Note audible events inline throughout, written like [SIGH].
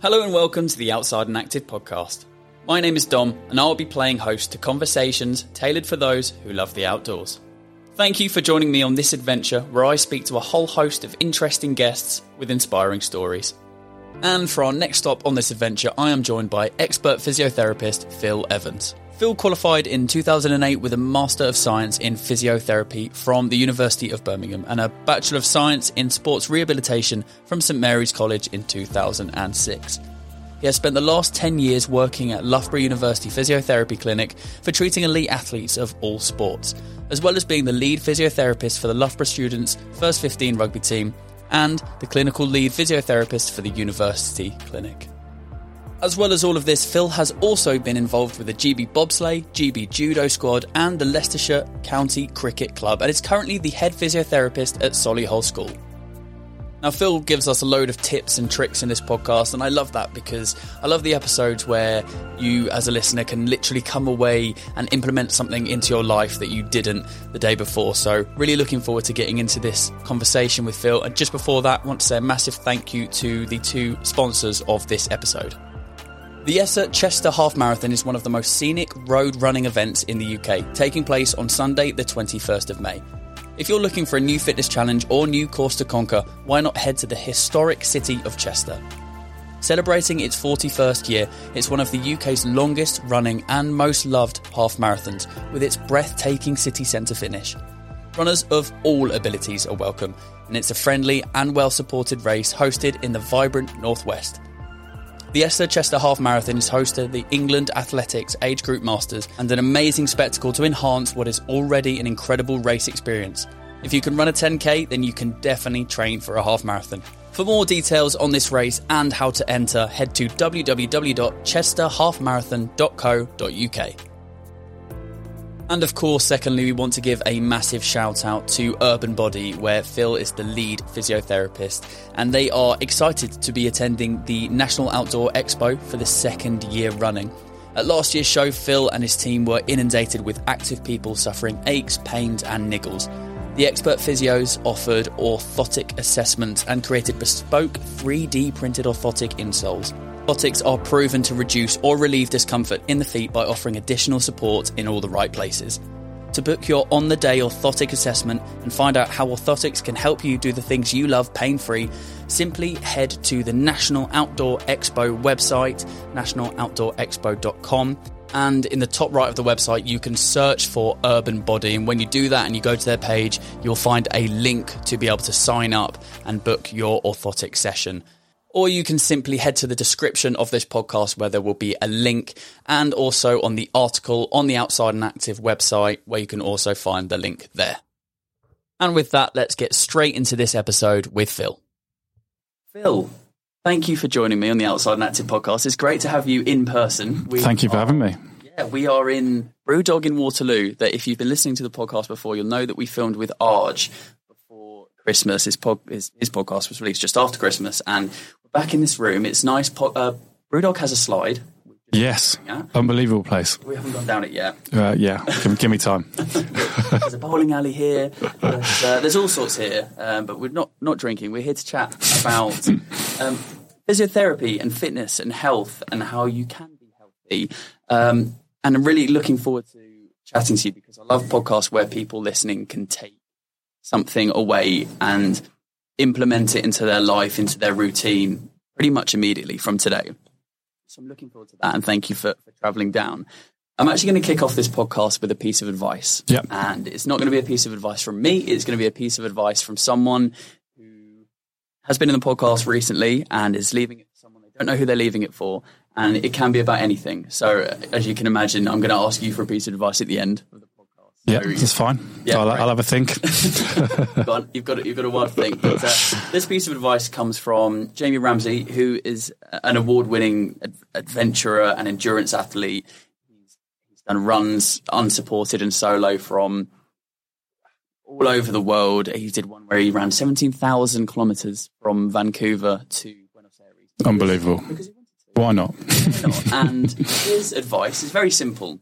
Hello and welcome to the Outside and Active podcast. My name is Dom, and I'll be playing host to conversations tailored for those who love the outdoors. Thank you for joining me on this adventure where I speak to a whole host of interesting guests with inspiring stories. And for our next stop on this adventure, I am joined by expert physiotherapist Phil Evans. Phil qualified in 2008 with a Master of Science in Physiotherapy from the University of Birmingham and a Bachelor of Science in Sports Rehabilitation from St Mary's College in 2006. He has spent the last 10 years working at Loughborough University Physiotherapy Clinic for treating elite athletes of all sports, as well as being the lead physiotherapist for the Loughborough students' first 15 rugby team and the clinical lead physiotherapist for the university clinic. As well as all of this, Phil has also been involved with the GB Bobsleigh, GB Judo Squad, and the Leicestershire County Cricket Club, and is currently the head physiotherapist at Solihull School. Now, Phil gives us a load of tips and tricks in this podcast, and I love that because I love the episodes where you, as a listener, can literally come away and implement something into your life that you didn't the day before. So, really looking forward to getting into this conversation with Phil. And just before that, I want to say a massive thank you to the two sponsors of this episode. The Essar Chester Half Marathon is one of the most scenic road running events in the UK, taking place on Sunday, the 21st of May. If you're looking for a new fitness challenge or new course to conquer, why not head to the historic city of Chester? Celebrating its 41st year, it's one of the UK's longest running and most loved half marathons, with its breathtaking city centre finish. Runners of all abilities are welcome, and it's a friendly and well supported race hosted in the vibrant Northwest. The Essar Chester Half Marathon is host to the England Athletics Age Group Masters and an amazing spectacle to enhance what is already an incredible race experience. If you can run a 10k, then you can definitely train for a half marathon. For more details on this race and how to enter, head to www.chesterhalfmarathon.co.uk. And of course, secondly, we want to give a massive shout out to Urban Body, where Phil is the lead physiotherapist, and they are excited to be attending the National Outdoor Expo for the second year running. At last year's show, Phil and his team were inundated with active people suffering aches, pains, and niggles. The expert physios offered orthotic assessments and created bespoke 3D printed orthotic insoles. Orthotics are proven to reduce or relieve discomfort in the feet by offering additional support in all the right places. To book your on the day orthotic assessment and find out how orthotics can help you do the things you love pain free, simply head to the National Outdoor Expo website, nationaloutdoorexpo.com. And in the top right of the website, you can search for Urban Body. And when you do that and you go to their page, you'll find a link to be able to sign up and book your orthotic session or you can simply head to the description of this podcast where there will be a link and also on the article on the Outside and Active website where you can also find the link there. And with that, let's get straight into this episode with Phil. Phil, thank you for joining me on the Outside and Active podcast. It's great to have you in person. We thank you for are, having me. Yeah, we are in Brewdog in Waterloo. That if you've been listening to the podcast before, you'll know that we filmed with Arj before Christmas. His, pod, his, his podcast was released just after Christmas, and back in this room. It's nice. Po- uh, Brewdog has a slide. Yes, unbelievable place. We haven't gone down it yet. Uh, yeah, give, give, me time. [LAUGHS] there's a bowling alley here. There's, uh, there's all sorts here, um, but we're not not drinking. We're here to chat about um, physiotherapy and fitness and health and how you can be healthy. Um, and I'm really looking forward to chatting to you because I love podcasts where people listening can take something away and implement it into their life, into their routine pretty much immediately from today. So I'm looking forward to that and thank you for, for traveling down. I'm actually going to kick off this podcast with a piece of advice. Yep. And it's not going to be a piece of advice from me, it's going to be a piece of advice from someone who has been in the podcast recently and is leaving it for someone they don't know who they're leaving it for. And it can be about anything. So, uh, as you can imagine, I'm going to ask you for a piece of advice at the end of the yeah, that's fine. Yeah, I'll, I'll, have a think. [LAUGHS] you've, got, you've got you've got a while to think. But uh, this piece of advice comes from Jamie Ramsay, who is an award-winning adventurer and endurance athlete. He's, done runs unsupported and solo from all over the world. He did one where he ran seventeen thousand kilometers from Vancouver to Buenos Aires. Unbelievable. Why not? Why not? and his advice is very simple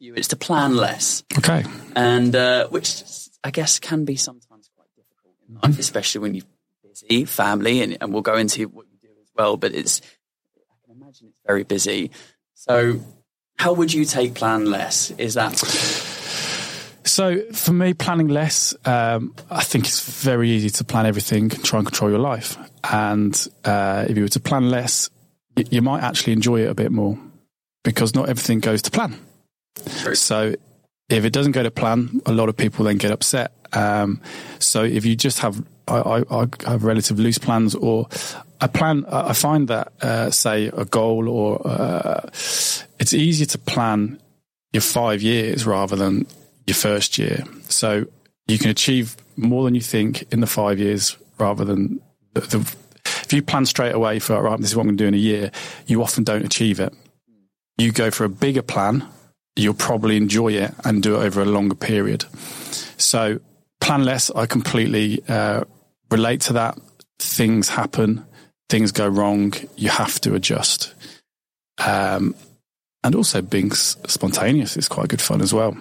you. It's to plan less. Okay. And uh, which I guess can be sometimes quite difficult in life, especially when you're busy, family, and, and we'll go into what you do as well. But it's I can imagine it's very busy. So, how would you take plan less? Is that so for me, planning less, um, I think it's very easy to plan everything and try and control your life. And uh, if you were to plan less, you might actually enjoy it a bit more because not everything goes to plan. So if it doesn't go to plan, a lot of people then get upset. Um, so if you just have, I, I, I, have relative loose plans or a plan, I find that, uh, say a goal or, uh, it's easier to plan your five years rather than your first year. So you can achieve more than you think in the five years rather than the, the if you plan straight away for, right, this is what I'm going to do in a year, you often don't achieve it. You go for a bigger plan, you'll probably enjoy it and do it over a longer period. So plan less, I completely uh, relate to that. Things happen, things go wrong, you have to adjust. Um, and also being spontaneous is quite good fun as well.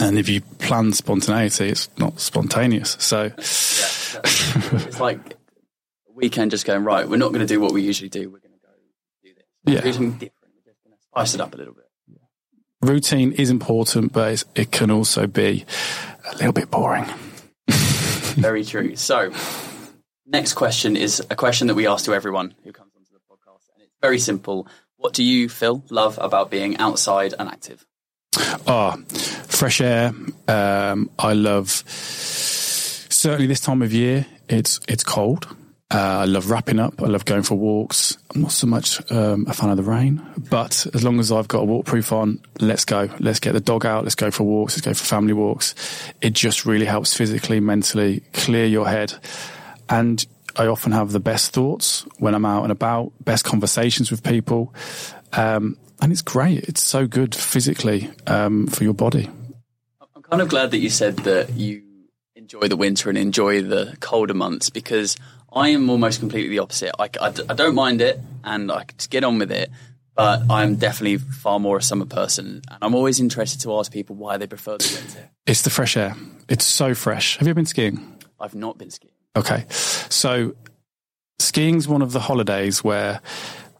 And if you plan spontaneity, it's not spontaneous. So yeah, it's like a weekend just going, right, we're not going to do what we usually do. We're going to go do this. Yeah. Different. We're just going to spice it up a little bit. Routine is important, but it can also be a little bit boring. [LAUGHS] Very true. So, next question is a question that we ask to everyone who comes onto the podcast. And it's very simple. What do you, Phil, love about being outside and active? Ah, oh, fresh air. Um, I love certainly this time of year. It's it's cold. Uh, I love wrapping up. I love going for walks. I'm not so much um, a fan of the rain, but as long as I've got a waterproof on, let's go. Let's get the dog out. Let's go for walks. Let's go for family walks. It just really helps physically, mentally clear your head. And I often have the best thoughts when I'm out and about, best conversations with people. Um, and it's great. It's so good physically um, for your body. I'm kind of glad that you said that you enjoy the winter and enjoy the colder months because I am almost completely the opposite. I, I, I don't mind it and I just get on with it, but I'm definitely far more a summer person. And I'm always interested to ask people why they prefer the winter. It's the fresh air. It's so fresh. Have you ever been skiing? I've not been skiing. Okay. So skiing's one of the holidays where,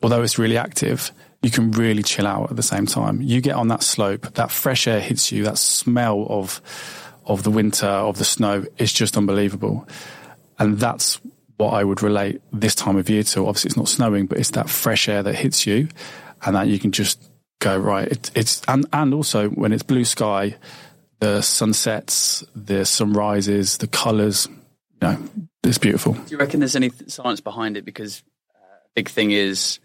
although it's really active, you can really chill out at the same time. You get on that slope, that fresh air hits you, that smell of of the winter, of the snow, is just unbelievable. And that's what I would relate this time of year to. Obviously, it's not snowing, but it's that fresh air that hits you, and that you can just go right. It, it's and and also when it's blue sky, the sunsets, the sunrises, the colours. You know, it's beautiful. Do you reckon there's any science behind it? Because uh, a big thing is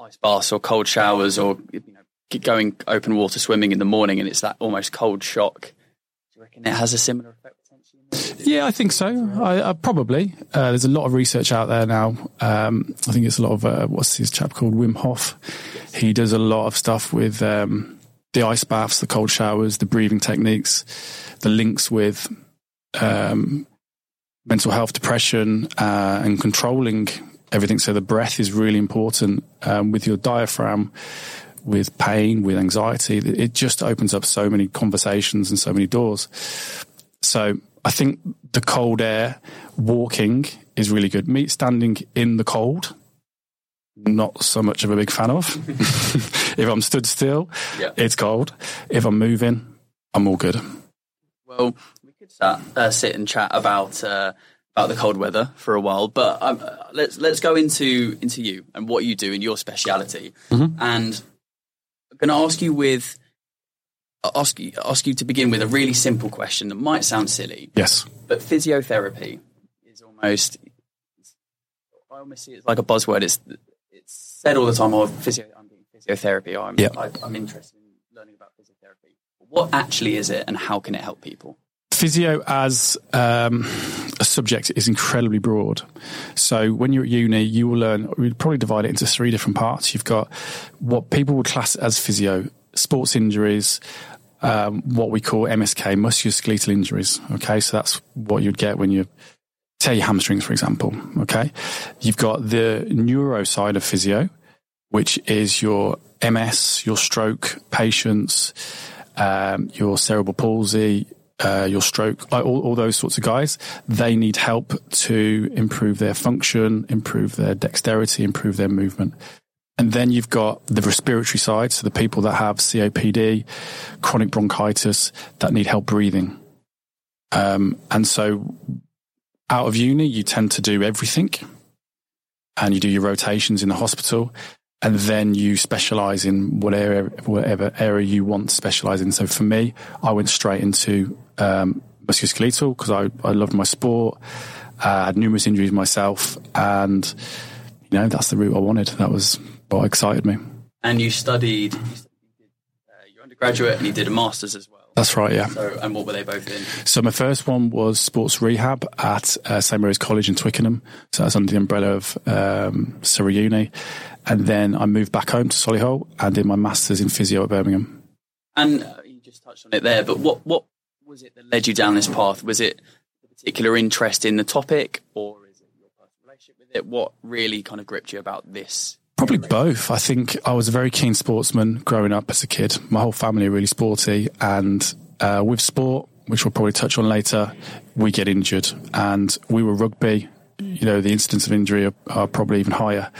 ice baths or cold showers or you know going open water swimming in the morning and it's that almost cold shock. Do you reckon it has a similar effect? Yeah, I think so. I, I probably. Uh, there's a lot of research out there now. Um, I think it's a lot of uh, what's his chap called Wim Hof. He does a lot of stuff with um, the ice baths, the cold showers, the breathing techniques, the links with um, mental health, depression, uh, and controlling everything. So the breath is really important um, with your diaphragm, with pain, with anxiety. It just opens up so many conversations and so many doors. So I think the cold air, walking is really good. Me standing in the cold, not so much of a big fan of. [LAUGHS] if I'm stood still, yeah. it's cold. If I'm moving, I'm all good. Well, we could start, uh, sit and chat about uh, about the cold weather for a while, but um, let's let's go into into you and what you do and your speciality. Mm-hmm. And I'm going to ask you with ask you ask you to begin with a really simple question that might sound silly. Yes, but physiotherapy is almost I almost see it as like a buzzword. It's it's said all the time. Oh, physio, I'm doing physiotherapy. I'm yep. I, I'm interested in learning about physiotherapy. What actually is it, and how can it help people? physio as um, a subject is incredibly broad. So when you're at uni, you will learn, we'd probably divide it into three different parts. You've got what people would class as physio, sports injuries, um, what we call MSK, musculoskeletal injuries. Okay. So that's what you'd get when you tear your hamstrings, for example. Okay. You've got the neuro side of physio, which is your MS, your stroke patients, um, your cerebral palsy, uh, your stroke, all, all those sorts of guys, they need help to improve their function, improve their dexterity, improve their movement. And then you've got the respiratory side, so the people that have COPD, chronic bronchitis, that need help breathing. Um, and so out of uni, you tend to do everything and you do your rotations in the hospital and then you specialize in whatever, whatever area you want to specialize in. So for me, I went straight into um, musculoskeletal because I, I loved my sport. I had numerous injuries myself, and you know that's the route I wanted. That was what excited me. And you studied, you studied uh, your undergraduate, and you did a master's as well. That's right, yeah. So, and what were they both in? So my first one was sports rehab at uh, St Mary's College in Twickenham. So that's under the umbrella of um, Surrey Uni. And then I moved back home to Solihull and did my master's in physio at Birmingham. And uh, you just touched on it there, but what, what was it that led you down this path? Was it a particular interest in the topic or is it your personal relationship with it? What really kind of gripped you about this Probably both. I think I was a very keen sportsman growing up as a kid. My whole family are really sporty, and uh, with sport, which we'll probably touch on later, we get injured. And we were rugby. You know, the incidence of injury are, are probably even higher.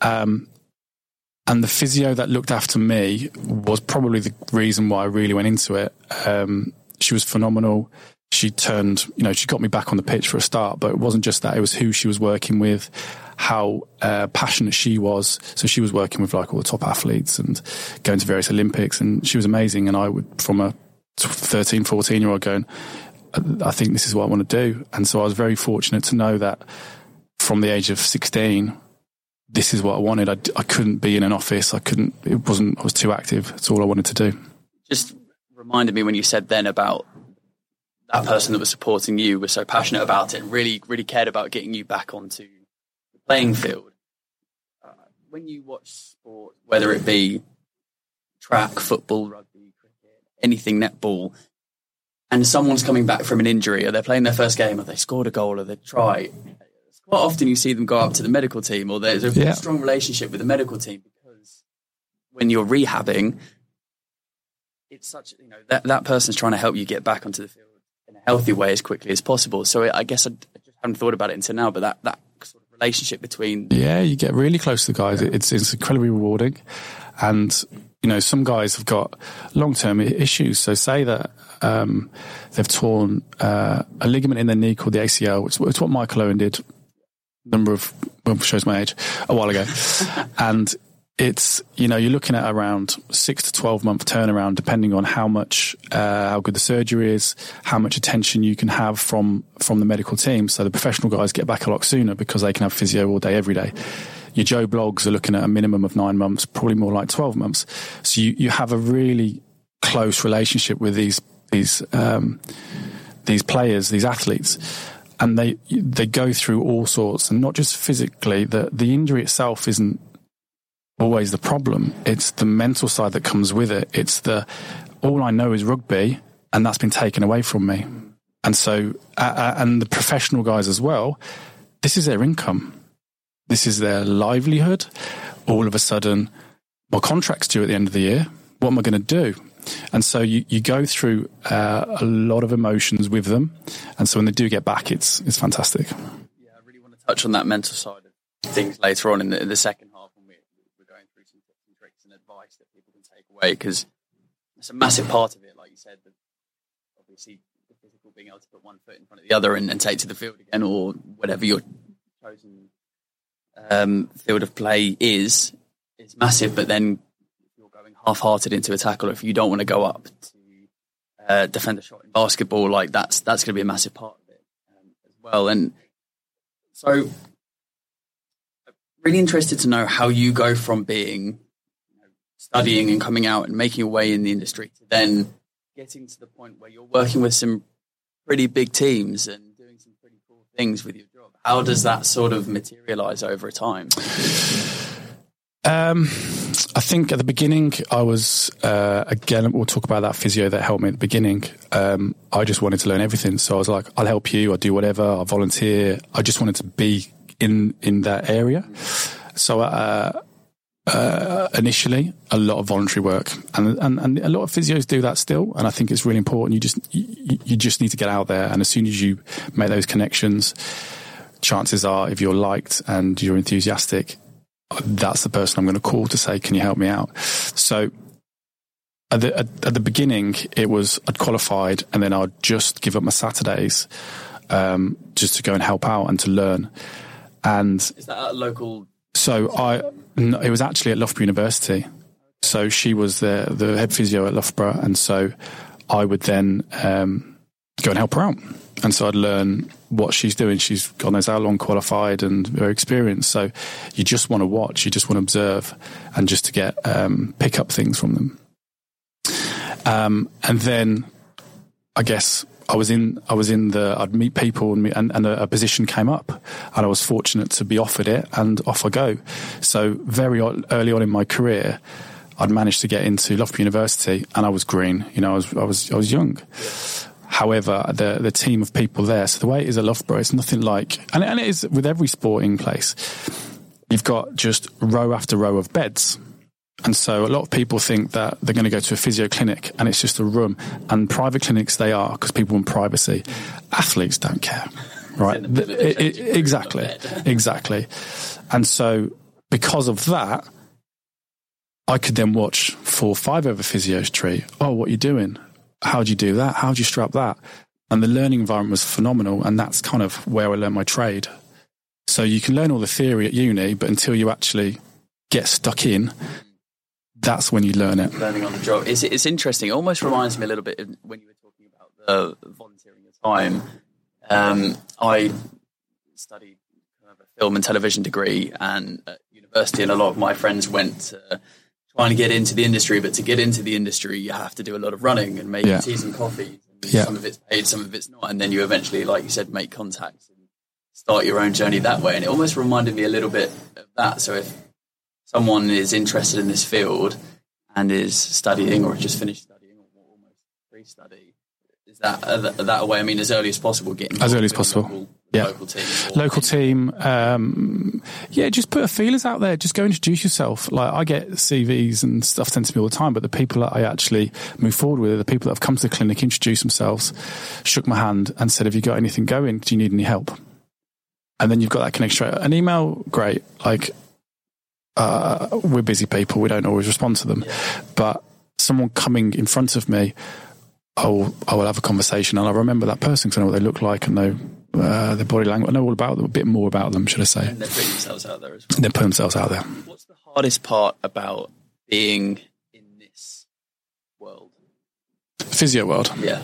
Um, and the physio that looked after me was probably the reason why I really went into it. Um, she was phenomenal. She turned, you know, she got me back on the pitch for a start, but it wasn't just that. It was who she was working with how uh, passionate she was. So she was working with like all the top athletes and going to various Olympics, and she was amazing. And I would, from a 13, 14 year old, going, I think this is what I want to do. And so I was very fortunate to know that from the age of 16, this is what I wanted. I, I couldn't be in an office. I couldn't, it wasn't, I was too active. It's all I wanted to do. Just reminded me when you said then about that person that was supporting you was so passionate about it and really, really cared about getting you back onto the playing field. Uh, when you watch sport, whether it be track, football, rugby, cricket, anything netball, and someone's coming back from an injury, or they're playing their first game, or they scored a goal, or they try, quite often you see them go up to the medical team, or there's a yeah. strong relationship with the medical team because when you're rehabbing, it's such you know that that person's trying to help you get back onto the field healthy way as quickly as possible. So I guess I just haven't thought about it until now, but that that sort of relationship between. Yeah, you get really close to the guys. It's it's incredibly rewarding, and you know some guys have got long term issues. So say that um, they've torn uh, a ligament in their knee called the ACL. It's, it's what Michael Owen did. Number of well, shows my age a while ago, [LAUGHS] and it's you know you're looking at around six to twelve month turnaround, depending on how much uh, how good the surgery is, how much attention you can have from from the medical team. So the professional guys get back a lot sooner because they can have physio all day every day. Your Joe Bloggs are looking at a minimum of nine months, probably more like twelve months. So you you have a really close relationship with these these um, these players, these athletes and they they go through all sorts, and not just physically. The the injury itself isn't always the problem. It's the mental side that comes with it. It's the all I know is rugby, and that's been taken away from me. And so, uh, and the professional guys as well. This is their income. This is their livelihood. All of a sudden, my contract's due at the end of the year. What am I going to do? And so you, you go through uh, a lot of emotions with them. And so when they do get back, it's it's fantastic. Yeah, I really want to touch on that mental side of things later on in the, in the second away because it's a massive part of it. Like you said, the, obviously the physical being able to put one foot in front of the other and, and take to the field again, or whatever your chosen um, field of play is, is massive. But then if you're going half-hearted into a tackle, if you don't want to go up to uh, defend a shot in basketball, like that's that's going to be a massive part of it um, as well. And so, I'm really interested to know how you go from being studying and coming out and making a way in the industry to then getting to the point where you're working with some pretty big teams and doing some pretty cool things with your job. How does that sort of materialize over time? Um, I think at the beginning, I was, uh, again, we'll talk about that physio that helped me at the beginning. Um, I just wanted to learn everything. So I was like, I'll help you. I'll do whatever. I'll volunteer. I just wanted to be in, in that area. So, uh, uh, initially a lot of voluntary work and, and, and a lot of physios do that still and I think it's really important you just you, you just need to get out there and as soon as you make those connections chances are if you're liked and you're enthusiastic that's the person I'm going to call to say, "Can you help me out?" So at the, at, at the beginning, it was I'd qualified, and then I'd just give up my Saturdays um, just to go and help out and to learn. And is that at a local? So I, it was actually at Loughborough University. So she was the the head physio at Loughborough, and so I would then um, go and help her out. And so I'd learn what she's doing. She's God knows how long qualified and very experienced. So you just want to watch, you just want to observe, and just to get um, pick up things from them. Um, and then I guess I was in I was in the I'd meet people and, and, and a, position came up and I was fortunate to be offered it and off I go. So very early on in my career, I'd managed to get into Loughborough University and I was green. You know, I was I was I was young. However, the the team of people there. So the way it is at Loughborough, it's nothing like, and, and it is with every sporting place. You've got just row after row of beds and so a lot of people think that they're going to go to a physio clinic and it's just a room. And private clinics, they are because people want privacy. Athletes don't care, right? [LAUGHS] it, it, exactly, exactly. And so because of that, I could then watch four, five other physios treat. Oh, what are you doing? How do you do that? How do you strap that? And the learning environment was phenomenal. And that's kind of where I learned my trade. So you can learn all the theory at uni, but until you actually get stuck in, that's when you learn it. Learning on the job. It's, it's interesting. It almost reminds me a little bit of when you were talking about the volunteering your time. Um, I studied kind of a film and television degree and at university, and a lot of my friends went to trying to get into the industry. But to get into the industry, you have to do a lot of running and making yeah. teas and coffee. And yeah. Some of it's paid, some of it's not. And then you eventually, like you said, make contacts and start your own journey that way. And it almost reminded me a little bit of that. So if someone is interested in this field and is studying or just finished studying or almost pre-study, is that that a way? I mean, as early as possible, getting as early as possible. Local, yeah, local team. Local team. Um, yeah, just put a feelers out there. Just go introduce yourself. Like I get CVs and stuff sent to me all the time, but the people that I actually move forward with are the people that have come to the clinic, introduced themselves, shook my hand, and said, "Have you got anything going? Do you need any help?" And then you've got that connection. An email, great. Like uh, we're busy people. We don't always respond to them. Yeah. But someone coming in front of me, I'll, I will have a conversation and I'll remember that person because I know what they look like and know uh, their body language. I know all about them, a bit more about them, should I say. And they're putting themselves out there as well. They're putting themselves out there. What's the hardest part about being in this world? Physio world? Yeah.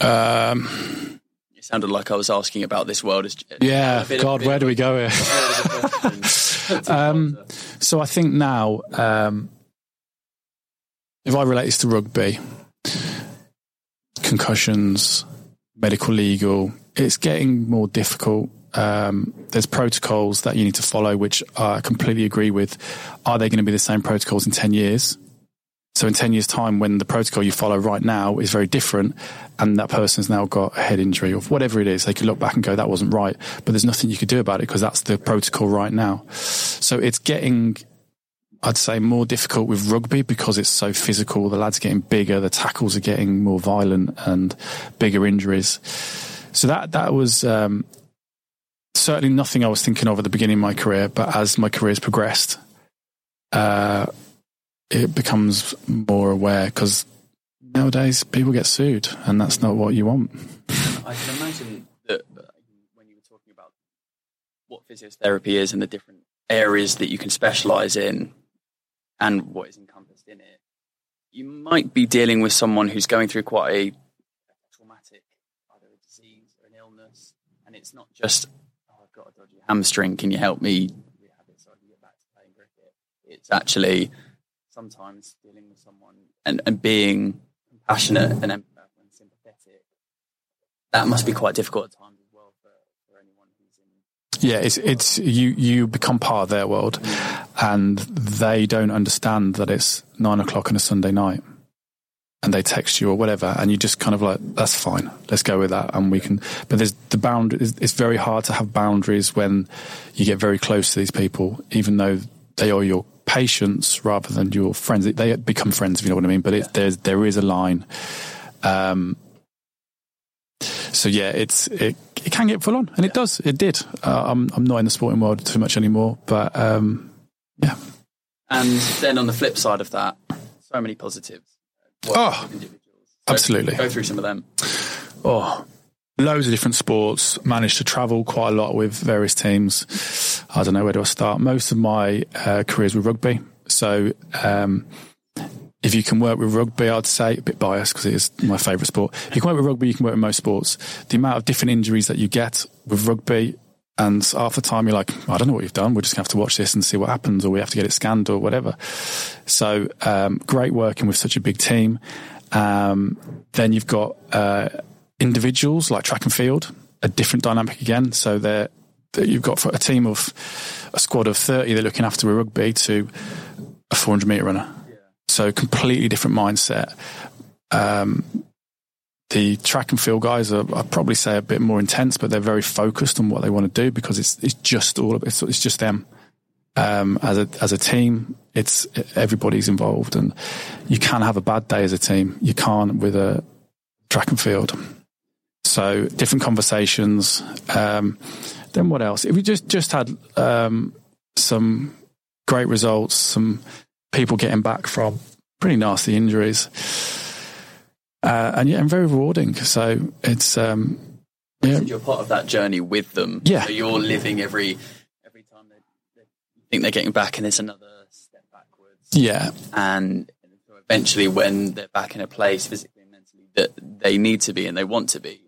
Um, it sounded like I was asking about this world. As, yeah, God, where do we go here? [LAUGHS] [LAUGHS] um, so I think now, um, if I relate this to rugby, concussions, medical legal, it's getting more difficult. Um, there's protocols that you need to follow, which I completely agree with. Are they going to be the same protocols in 10 years? So in 10 years time, when the protocol you follow right now is very different and that person's now got a head injury or whatever it is, they could look back and go, that wasn't right. But there's nothing you could do about it because that's the protocol right now. So it's getting, I'd say more difficult with rugby because it's so physical. The lads getting bigger. The tackles are getting more violent and bigger injuries. So that, that was, um, certainly nothing I was thinking of at the beginning of my career, but as my career has progressed, uh, it becomes more aware because nowadays people get sued and that's not what you want. I can imagine that when you were talking about what physiotherapy is and the different areas that you can specialize in and what is encompassed in it, you might be dealing with someone who's going through quite a traumatic, either a disease or an illness, and it's not just, oh, I've got a dodgy hamstring, can you help me it so I can get back to playing cricket? It's actually sometimes dealing with someone and, and being compassionate and empathetic and sympathetic, that must be quite difficult at times as well for, for anyone who's in. Yeah, it's it's you you become part of their world, and they don't understand that it's nine o'clock on a Sunday night, and they text you or whatever, and you just kind of like that's fine, let's go with that, and we can. But there's the bound. It's very hard to have boundaries when you get very close to these people, even though they are your patients rather than your friends. They become friends, if you know what I mean. But it, there's there is a line. Um, so yeah, it's it, it can get full on, and it does. It did. Uh, I'm I'm not in the sporting world too much anymore, but um, Yeah. And then on the flip side of that, so many positives. Oh, So absolutely. Go through some of them. Oh, loads of different sports. Managed to travel quite a lot with various teams. I don't know where do I start. Most of my uh, careers were rugby. So, um, if you can work with rugby, I'd say a bit biased because it is my favourite sport. If you can work with rugby, you can work with most sports. The amount of different injuries that you get with rugby, and half the time you're like, I don't know what you've done. We're just gonna have to watch this and see what happens, or we have to get it scanned or whatever. So, um, great working with such a big team. Um, then you've got uh, individuals like track and field, a different dynamic again. So they're, that you've got for a team of a squad of 30 they're looking after a rugby to a 400 meter runner. So completely different mindset. Um, the track and field guys are, I'd probably say a bit more intense, but they're very focused on what they want to do because it's, it's just all of it's, it's just them. Um, as a, as a team, it's everybody's involved and you can have a bad day as a team. You can't with a track and field. So different conversations. Um, then what else? We just just had um, some great results. Some people getting back from pretty nasty injuries, uh, and yeah, and very rewarding. So it's um, yeah, You're part of that journey with them. Yeah. So you're living every every time they, they think they're getting back and it's another step backwards. yeah, And eventually when they're back in a place physically and mentally that they need to be and they want to be,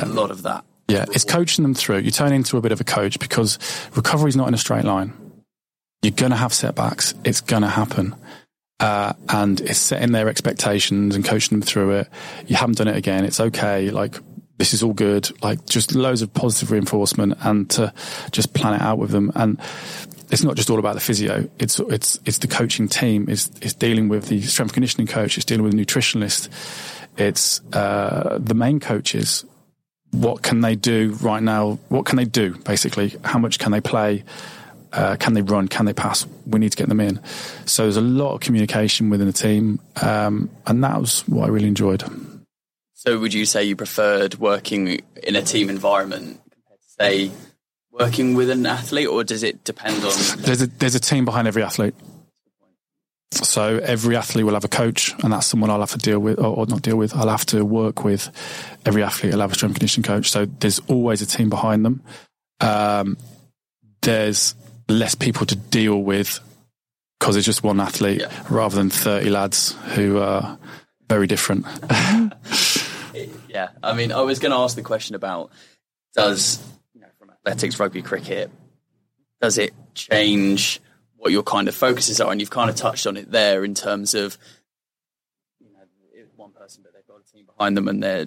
feel a lot of that. yeah. It's coaching them through. You turn into a bit of a coach because recovery is not in a straight line. You're going to have setbacks. It's going to happen. Uh, and it's setting their expectations and coaching them through it. You haven't done it again. It's okay. Like, this is all good. Like, just loads of positive reinforcement and to just plan it out with them. And it's not just all about the physio. It's, it's, it's the coaching team. It's, it's dealing with the strength conditioning coach. It's dealing with the nutritionist. It's, uh, the main coaches. What can they do right now? What can they do, basically? How much can they play? Uh, can they run? Can they pass? We need to get them in. So there's a lot of communication within the team, um, and that was what I really enjoyed. So would you say you preferred working in a team environment compared to say working with an athlete or does it depend on There's a there's a team behind every athlete. So every athlete will have a coach, and that's someone I'll have to deal with, or, or not deal with. I'll have to work with. Every athlete will have a strength conditioning coach. So there's always a team behind them. Um, there's less people to deal with because it's just one athlete Yeah. rather than 30 lads who are very different. [LAUGHS] Yeah, I mean, I was going to ask the question about does you know from athletics, rugby, cricket, does it change what your kind of focuses are? And you've kind of touched on it there in terms of you know one person, but they've got a team behind them, and they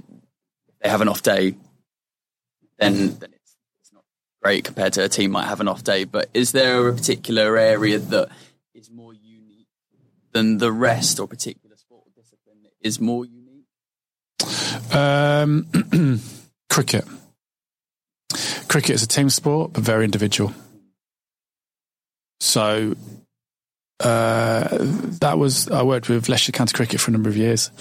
they have an off day, then then it's it's not great compared to a team might have an off day. But is there a particular area that is more unique than the rest, or particular sport or discipline that is more unique? Um, [CLEARS THROAT] cricket. Cricket is a team sport, but very individual. So uh, that was I worked with Leicestershire County Cricket for a number of years,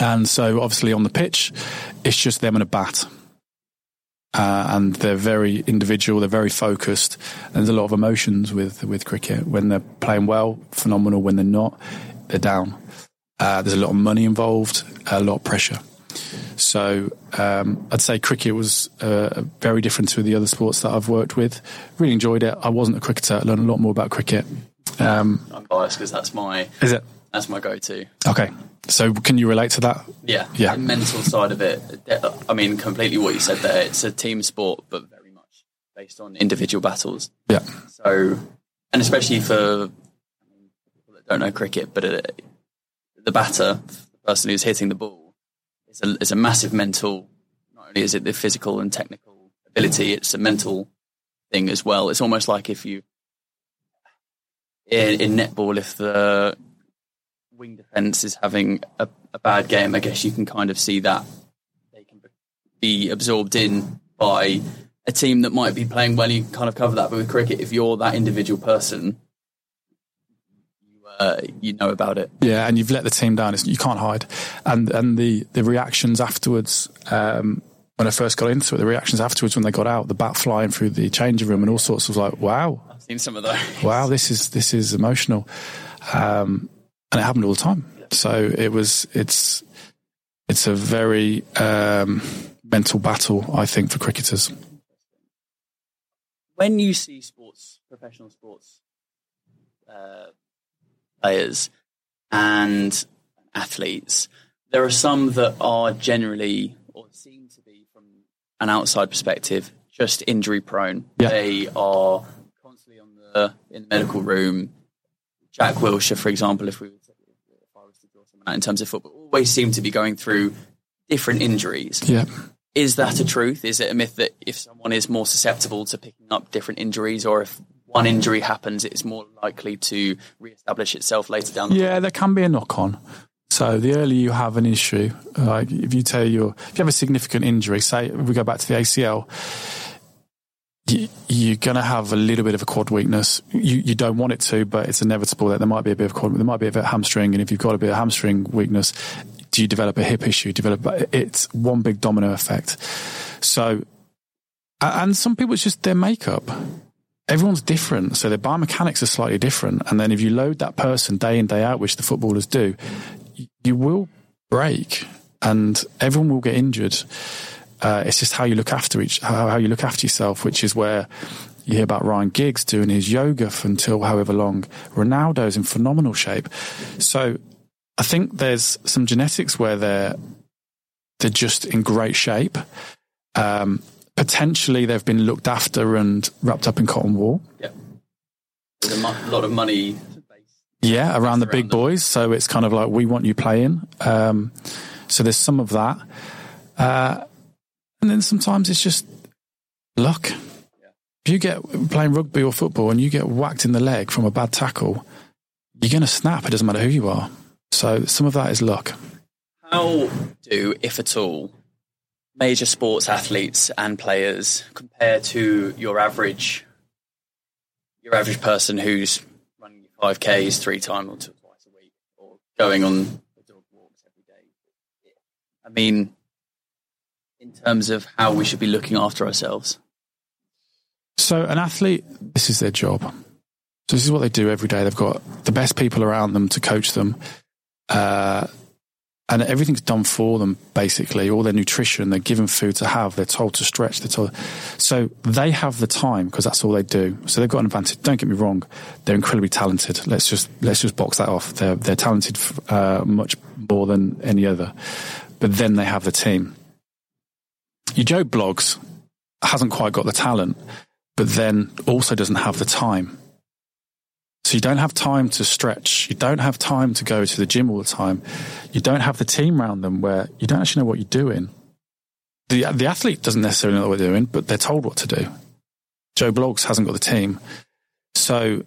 and so obviously on the pitch, it's just them and a bat. Uh, and they're very individual. They're very focused. And there's a lot of emotions with with cricket. When they're playing well, phenomenal. When they're not, they're down. Uh, there's a lot of money involved, a lot of pressure. So um, I'd say cricket was uh, very different to the other sports that I've worked with. Really enjoyed it. I wasn't a cricketer. I learned a lot more about cricket. Um, I'm biased because that's my is it that's my go-to. okay? So can you relate to that? Yeah, Yeah. The mental side of it. I mean, completely what you said there. It's a team sport, but very much based on individual battles. Yeah, So, and especially for I people that don't know cricket, but uh, the batter, the person who's hitting the ball, is a, is a massive mental. Not only is it the physical and technical ability, it's a mental thing as well. It's almost like if you in, in netball, if the wing defense is having a, a bad game, I guess you can kind of see that they can be absorbed in by a team that might be playing well. You can kind of cover that, but with cricket, if you're that individual person, uh, you know about it. yeah, and you've let the team down. It's, you can't hide, and and the the reactions afterwards. Um, when I first got into it, the reactions afterwards when they got out, the bat flying through the changing room and all sorts of like, wow, I've seen some of those. Wow, this is this is emotional, um, and it happened all the time. So it was it's it's a very um, mental battle, I think, for cricketers. When you see sports, professional sports uh, players and athletes, there are some that are generally or seem to be from an outside perspective just injury prone. Yeah. They are constantly on the in the medical room. Jack Wilshere, for example, if we were to, if I was to draw someone out in terms of football, always seem to be going through different injuries. Yeah. Is that a truth? Is it a myth that if someone is more susceptible to picking up different injuries, or if one injury happens, it's more likely to re-establish itself later down the Yeah, there can be a knock on. So the earlier you have an issue, like if you tell your if you have a significant injury, say if we go back to the ACL, you, you're going to have a little bit of a quad weakness. You you don't want it to, but it's inevitable that there might be a bit of quad, there might be a bit of hamstring, and if you've got a bit of hamstring weakness, do you develop a hip issue? Develop it's one big domino effect. So, and some people it's just their makeup everyone's different, so their biomechanics are slightly different. And then if you load that person day in day out, which the footballers do, you will break, and everyone will get injured. Uh, it's just how you look after each, how, how you look after yourself, which is where you hear about Ryan Giggs doing his yoga for until however long. Ronaldo's in phenomenal shape. So I think there's some genetics where they're they're just in great shape. Um, potentially they've been looked after and wrapped up in cotton wool. Yeah. There's a mo- lot of money. Yeah, around the around big them. boys. So it's kind of like we want you playing. Um, so there's some of that, uh, and then sometimes it's just luck. If you get playing rugby or football and you get whacked in the leg from a bad tackle, you're going to snap. It doesn't matter who you are. So some of that is luck. How do, if at all, major sports athletes and players compare to your average your average person who's running five Ks three times or twice a week or going on dog walks every day? I mean, in terms of how we should be looking after ourselves. So an athlete, this is their job. So this is what they do every day. They've got the best people around them to coach them. Uh, and everything's done for them, basically. All their nutrition, they're given food to have. They're told to stretch. They're told. So they have the time because that's all they do. So they've got an advantage. Don't get me wrong; they're incredibly talented. Let's just let's just box that off. They're they're talented uh, much more than any other. But then they have the team. Your Joe Bloggs hasn't quite got the talent, but then also doesn't have the time. So you don't have time to stretch. You don't have time to go to the gym all the time. You don't have the team around them where you don't actually know what you're doing. The the athlete doesn't necessarily know what they're doing, but they're told what to do. Joe Bloggs hasn't got the team. So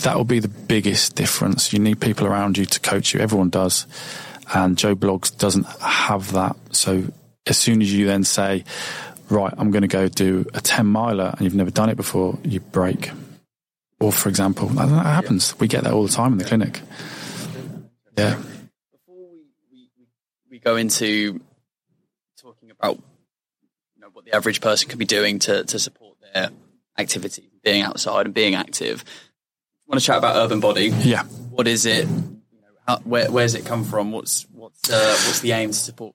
that will be the biggest difference. You need people around you to coach you. Everyone does. And Joe Bloggs doesn't have that. So as soon as you then say, right, I'm going to go do a 10 miler and you've never done it before, you break. Or, for example, that that happens. We get that all the time in the clinic. Yeah. Before we, we, we go into talking about you know, what the average person could be doing to, to support their activity, being outside and being active, I want to chat about Urban Body. Yeah. What is it? You know, how, where, where's it come from? What's what's uh, what's the aim to support?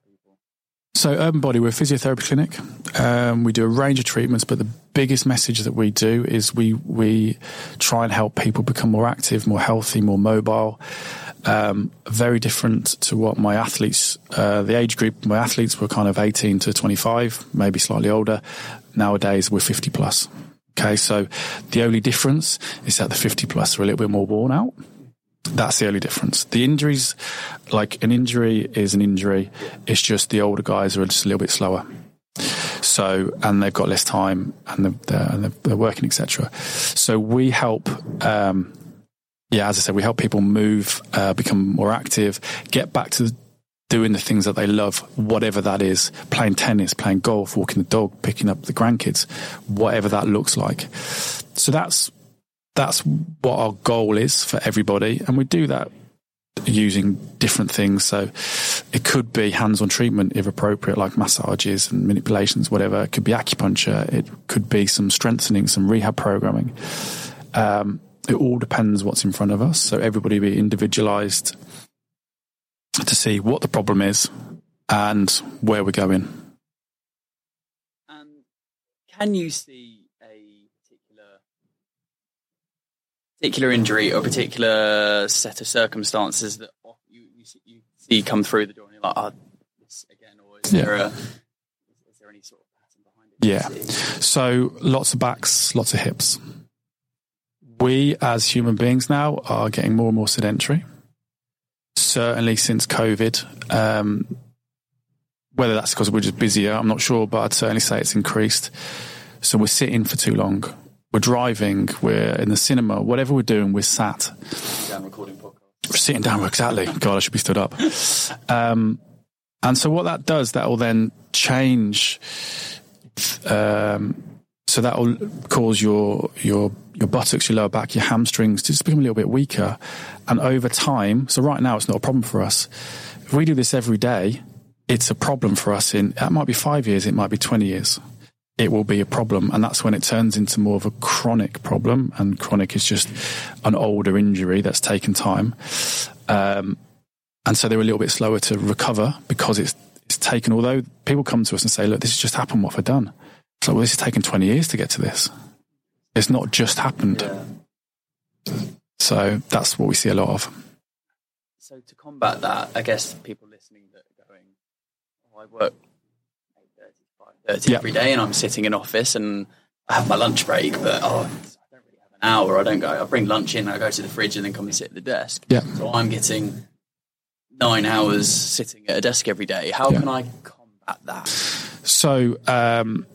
So, Urban Body, we're a physiotherapy clinic. Um, we do a range of treatments, but the biggest message that we do is we we try and help people become more active, more healthy, more mobile. Um, very different to what my athletes, uh, the age group, my athletes were kind of 18 to 25, maybe slightly older. Nowadays, we're 50 plus. Okay, so the only difference is that the 50 plus are a little bit more worn out. That's the only difference. The injuries, like an injury is an injury. It's just the older guys are just a little bit slower. So, and they've got less time and they're, they're, and they're- working, etc. So we help, um, yeah, as I said, we help people move, uh, become more active, get back to doing the things that they love, whatever that is, playing tennis, playing golf, walking the dog, picking up the grandkids, whatever that looks like. So that's, that's what our goal is for everybody. And we do that using different things. So it could be hands on treatment if appropriate, like massages and manipulations, whatever. It could be acupuncture. It could be some strengthening, some rehab programming. Um, it all depends what's in front of us. So everybody be individualized to see what the problem is and where we're going. And can you see a particular particular injury or particular set of circumstances that you, you, see, you see come through the door and you're like, oh, this again, or is Yeah. there a any sort of pattern behind it? Yeah. So lots of backs, lots of hips. We as human beings now are getting more and more sedentary. Certainly since COVID. Um, whether that's because we're just busier, I'm not sure, but I'd certainly say it's increased. So we're sitting for too long. We're driving, we're in the cinema, whatever we're doing, we're sat. Down recording podcast. We're sitting down, exactly. God, I should be stood up. Um, and so what that does, that will then change. Um, so that will cause your your your buttocks, your lower back, your hamstrings to just become a little bit weaker. And over time, so right now it's not a problem for us. If we do this every day, it's a problem for us. In that might be five years, it might be twenty years. It will be a problem, and that's when it turns into more of a chronic problem. And chronic is just an older injury that's taken time, um, and so they're a little bit slower to recover because it's it's taken. Although people come to us and say, "Look, this has just happened. What have I done?" It's like, well, this has taken 20 years to get to this. It's not just happened. Yeah. So that's what we see a lot of. So to combat that, I guess people listening that are going, oh, I work 8.30, 5.30 Yeah. every day and I'm sitting in office and I have my lunch break, but oh, I don't really have an hour. I don't go, I bring lunch in, I go to the fridge and then come and sit at the desk. Yeah. So I'm getting nine hours sitting at a desk every day. How Yeah. can I combat that? So um,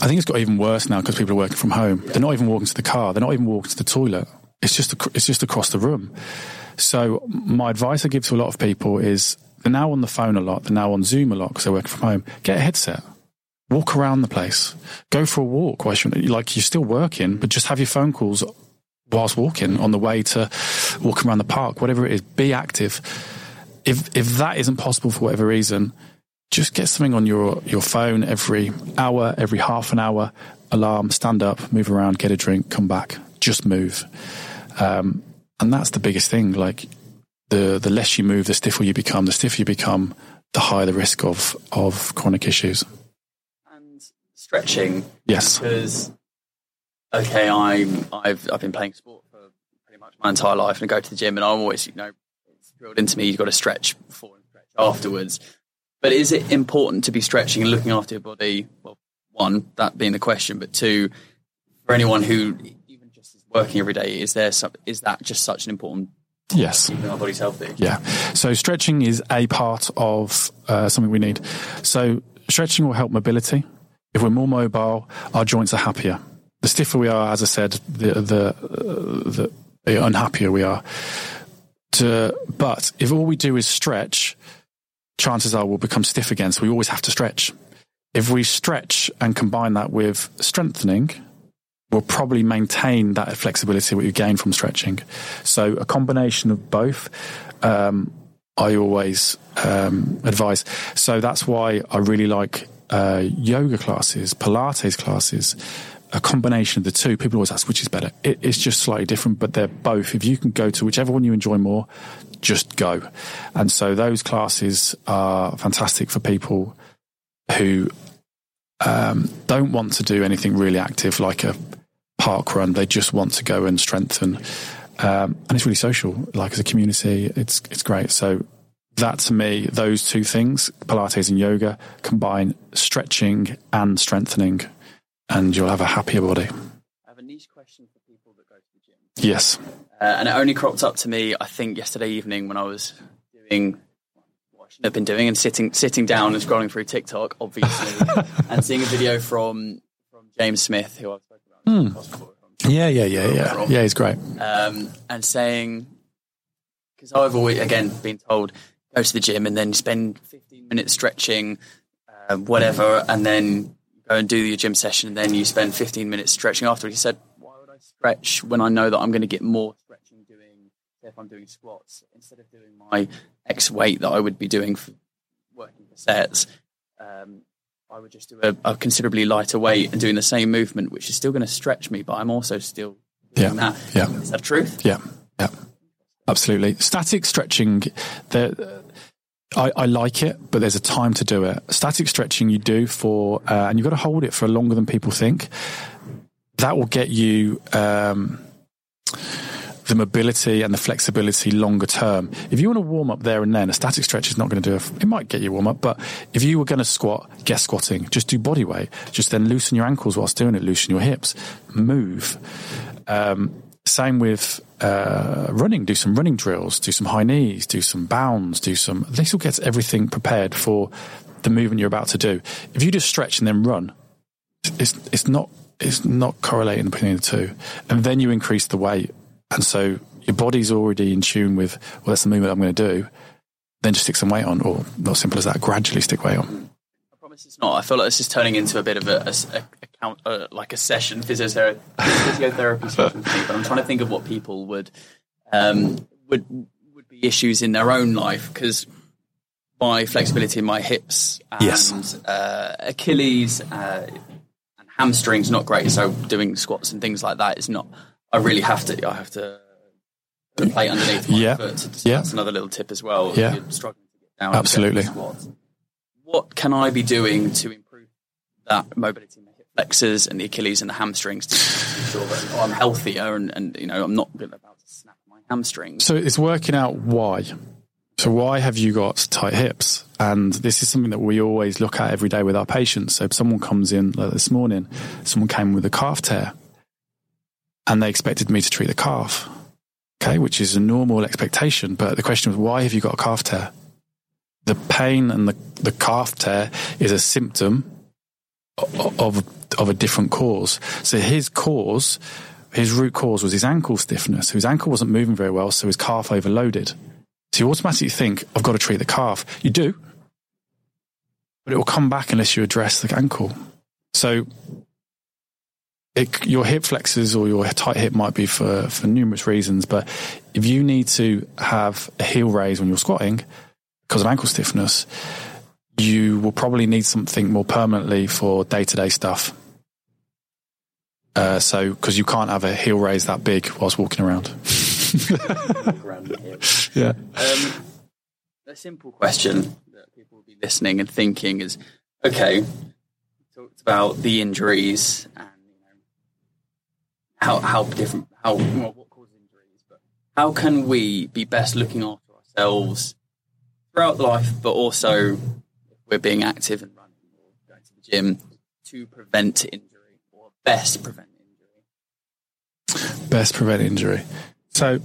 I think it's got even worse now because people are working from home. They're not even walking to the car. They're not even walking to the toilet. It's just it's just across the room. So my advice I give to a lot of people is they're now on the phone a lot. They're now on Zoom a lot because they're working from home. Get a headset. Walk around the place. Go for a walk. Like you're still working, but just have your phone calls whilst walking on the way to walking around the park, whatever it is. Be active. If if that isn't possible for whatever reason, just get something on your, your phone every hour, every half an hour, alarm, stand up, move around, get a drink, come back, just move. Um, and that's the biggest thing. Like the, the less you move, the stiffer you become, the stiffer you become, the higher the risk of, of chronic issues. And stretching, Yes. because okay, I'm I've I've been playing sport for pretty much my entire life, and I go to the gym, and I'm always you know it's drilled into me. You've got to stretch before and stretch afterwards. But is it important to be stretching and looking after your body? Well, one that being the question, but two, for anyone who even just is working every day, is there some, is that just such an important Yes. keeping our bodies healthy? Yeah. So stretching is a part of uh, something we need. So stretching will help mobility. If we're more mobile, our joints are happier. The stiffer we are, as I said, the the, uh, the, the unhappier we are. To, but if all we do is stretch, chances are we'll become stiff again. So we always have to stretch. If we stretch and combine that with strengthening, we'll probably maintain that flexibility what you gain from stretching. So a combination of both, um, I always um, advise. So that's why I really like uh, yoga classes, Pilates classes. A combination of the two. People always ask which is better. It, it's just slightly different, but they're both. If you can go to whichever one you enjoy more, just go. And so those classes are fantastic for people who um, don't want to do anything really active like a park run. They just want to go and strengthen. Um, and it's really social. Like as a community, it's it's great. So that to me, those two things, Pilates and yoga, combine stretching and strengthening, and you'll have a happier body. I have a niche question for people that go to the gym. Yes. Uh, and it only cropped up to me, I think, yesterday evening when I was doing what I shouldn't have been doing and sitting sitting down and scrolling through TikTok, obviously, [LAUGHS] and seeing a video from from James Smith, who I've spoken about on the podcast before, from- Yeah, yeah, yeah, yeah. Yeah, he's great. um, and saying, because I've always, again, been told, go to the gym and then spend 15 minutes stretching, uh, whatever, and then go and do your gym session, and then you spend 15 minutes stretching afterwards. He said, why would I stretch when I know that I'm going to get more stretching doing if I'm doing squats, instead of doing my X weight that I would be doing for working for sets, um, I would just do a, a, considerably lighter weight and doing the same movement, which is still going to stretch me, but I'm also still doing yeah. that. Yeah. Is that truth? Yeah. Yeah. Absolutely. Static stretching, the, I, I, like it, but there's a time to do it. Static stretching you do for, uh, and you've got to hold it for longer than people think. That will get you um, the mobility and the flexibility longer term. If you want to warm up there and then, a static stretch is not going to do it. It might get you warm up, but if you were going to squat, get squatting. Just do body weight. Just then loosen your ankles whilst doing it. Loosen your hips. Move. Um, same with uh, running. Do some running drills. Do some high knees. Do some bounds. Do some. This all gets everything prepared for the movement you're about to do. If you just stretch and then run, it's it's not it's not correlating between the two. And then you increase the weight and so your body's already in tune with, well, that's the movement I'm going to do. Then just stick some weight on, or not simple as that, gradually stick weight on. I promise it's not. I feel like this is turning into a bit of a, a, a count, uh, like a session, physiotherapy, physiotherapy session. But I'm trying to think of what people would, um, would, would be issues in their own life because my flexibility in my hips and yes. uh, Achilles uh, and hamstrings not great. So doing squats and things like that is not I really have to. I have to plate underneath my yeah. foot. So yeah. That's another little tip as well. Yeah. Struggling to get down. Absolutely. What can I be doing to improve that mobility in the hip flexors and the Achilles and the hamstrings to make sure that oh, I'm healthier and, and you know I'm not about to snap my hamstrings? So it's working out why. So why have you got tight hips? And this is something that we always look at every day with our patients. So if someone comes in like this morning, someone came with a calf tear and they expected me to treat the calf. Okay, which is a normal expectation. But the question was, why have you got a calf tear? The pain and the, the calf tear is a symptom of, of a different cause. So his cause, his root cause was his ankle stiffness. His ankle wasn't moving very well, so his calf overloaded. So you automatically think, I've got to treat the calf. You do, but it will come back unless you address the ankle. So it, your hip flexors or your tight hip might be for, for numerous reasons, but if you need to have a heel raise when you're squatting because of ankle stiffness, you will probably need something more permanently for day to day stuff. Uh, so, because you can't have a heel raise that big whilst walking around. yeah. Um, a simple question that people will be listening and thinking is okay, talked about the injuries how how different how well, what causes injuries, but how can we be best looking after ourselves throughout life, but also we're being active and running or going to the gym to prevent injury or best prevent injury. Best prevent injury. So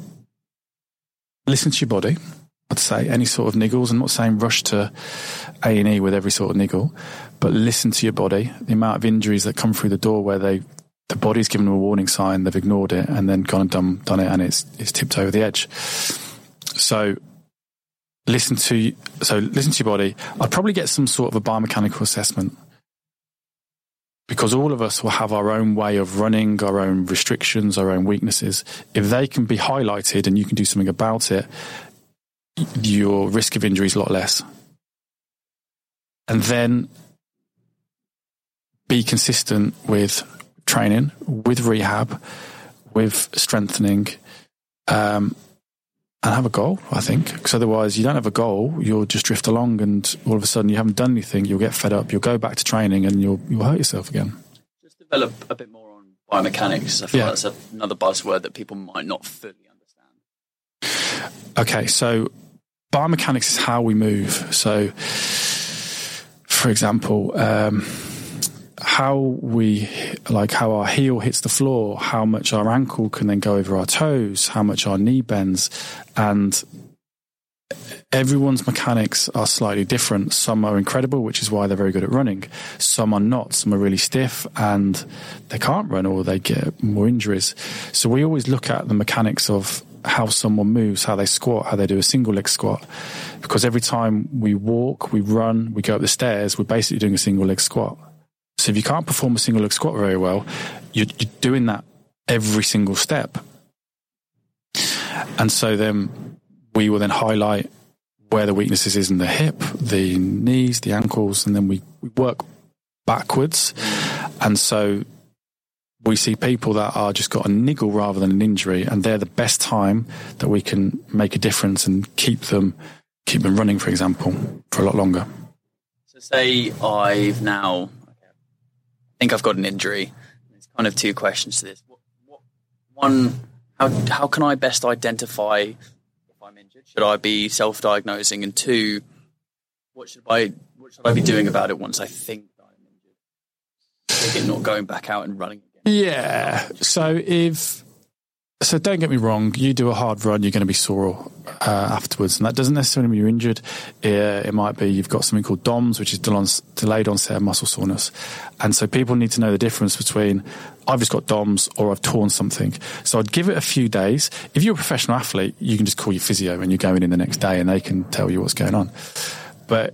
listen to your body. I'd say any sort of niggles. I'm not saying rush to A and E with every sort of niggle, but listen to your body. The amount of injuries that come through the door where they the body's given them a warning sign, they've ignored it, and then gone and done, done it, and it's it's tipped over the edge. So listen to so listen to your body. I'd probably get some sort of a biomechanical assessment because all of us will have our own way of running, our own restrictions, our own weaknesses. If they can be highlighted and you can do something about it, your risk of injury is a lot less. And then be consistent with training, with rehab, with strengthening, um, and have a goal, I think. Because otherwise, you don't have a goal, you'll just drift along, and all of a sudden, you haven't done anything. You'll get fed up. You'll go back to training, and you'll you'll hurt yourself again. Just develop a bit more on biomechanics. I feel yeah. that's another buzzword that people might not fully understand. Okay, so biomechanics is how we move. So, for example. Um, how we like how our heel hits the floor, how much our ankle can then go over our toes, how much our knee bends, and everyone's mechanics are slightly different. Some are incredible, which is why they're very good at running. Some are not. Some are really stiff and they can't run or they get more injuries. So we always look at the mechanics of how someone moves, how they squat, how they do a single leg squat. Because every time we walk, we run, we go up the stairs, we're basically doing a single leg squat. So if you can't perform a single leg squat very well, you're, you're doing that every single step. And so then we will then highlight where the weaknesses is in the hip, the knees, the ankles, and then we, we work backwards. And so we see people that are just got a niggle rather than an injury, and they're the best time that we can make a difference and keep them keep them running, for example, for a lot longer. So say I've now, think I've got an injury. There's kind of two questions to this. What, what, one, how how can I best identify if I'm injured? Should I be self-diagnosing? And two, what should I what should I be doing about it once I think that I'm injured? Not going back out and running again. Yeah. So if so, don't get me wrong. You do a hard run, you're going to be sore uh, afterwards, and that doesn't necessarily mean you're injured. It, it might be you've got something called DOMS, which is delayed onset of muscle soreness, and so people need to know the difference between I've just got DOMS or I've torn something. So I'd give it a few days. If you're a professional athlete, you can just call your physio and you're going in the next day, and they can tell you what's going on. But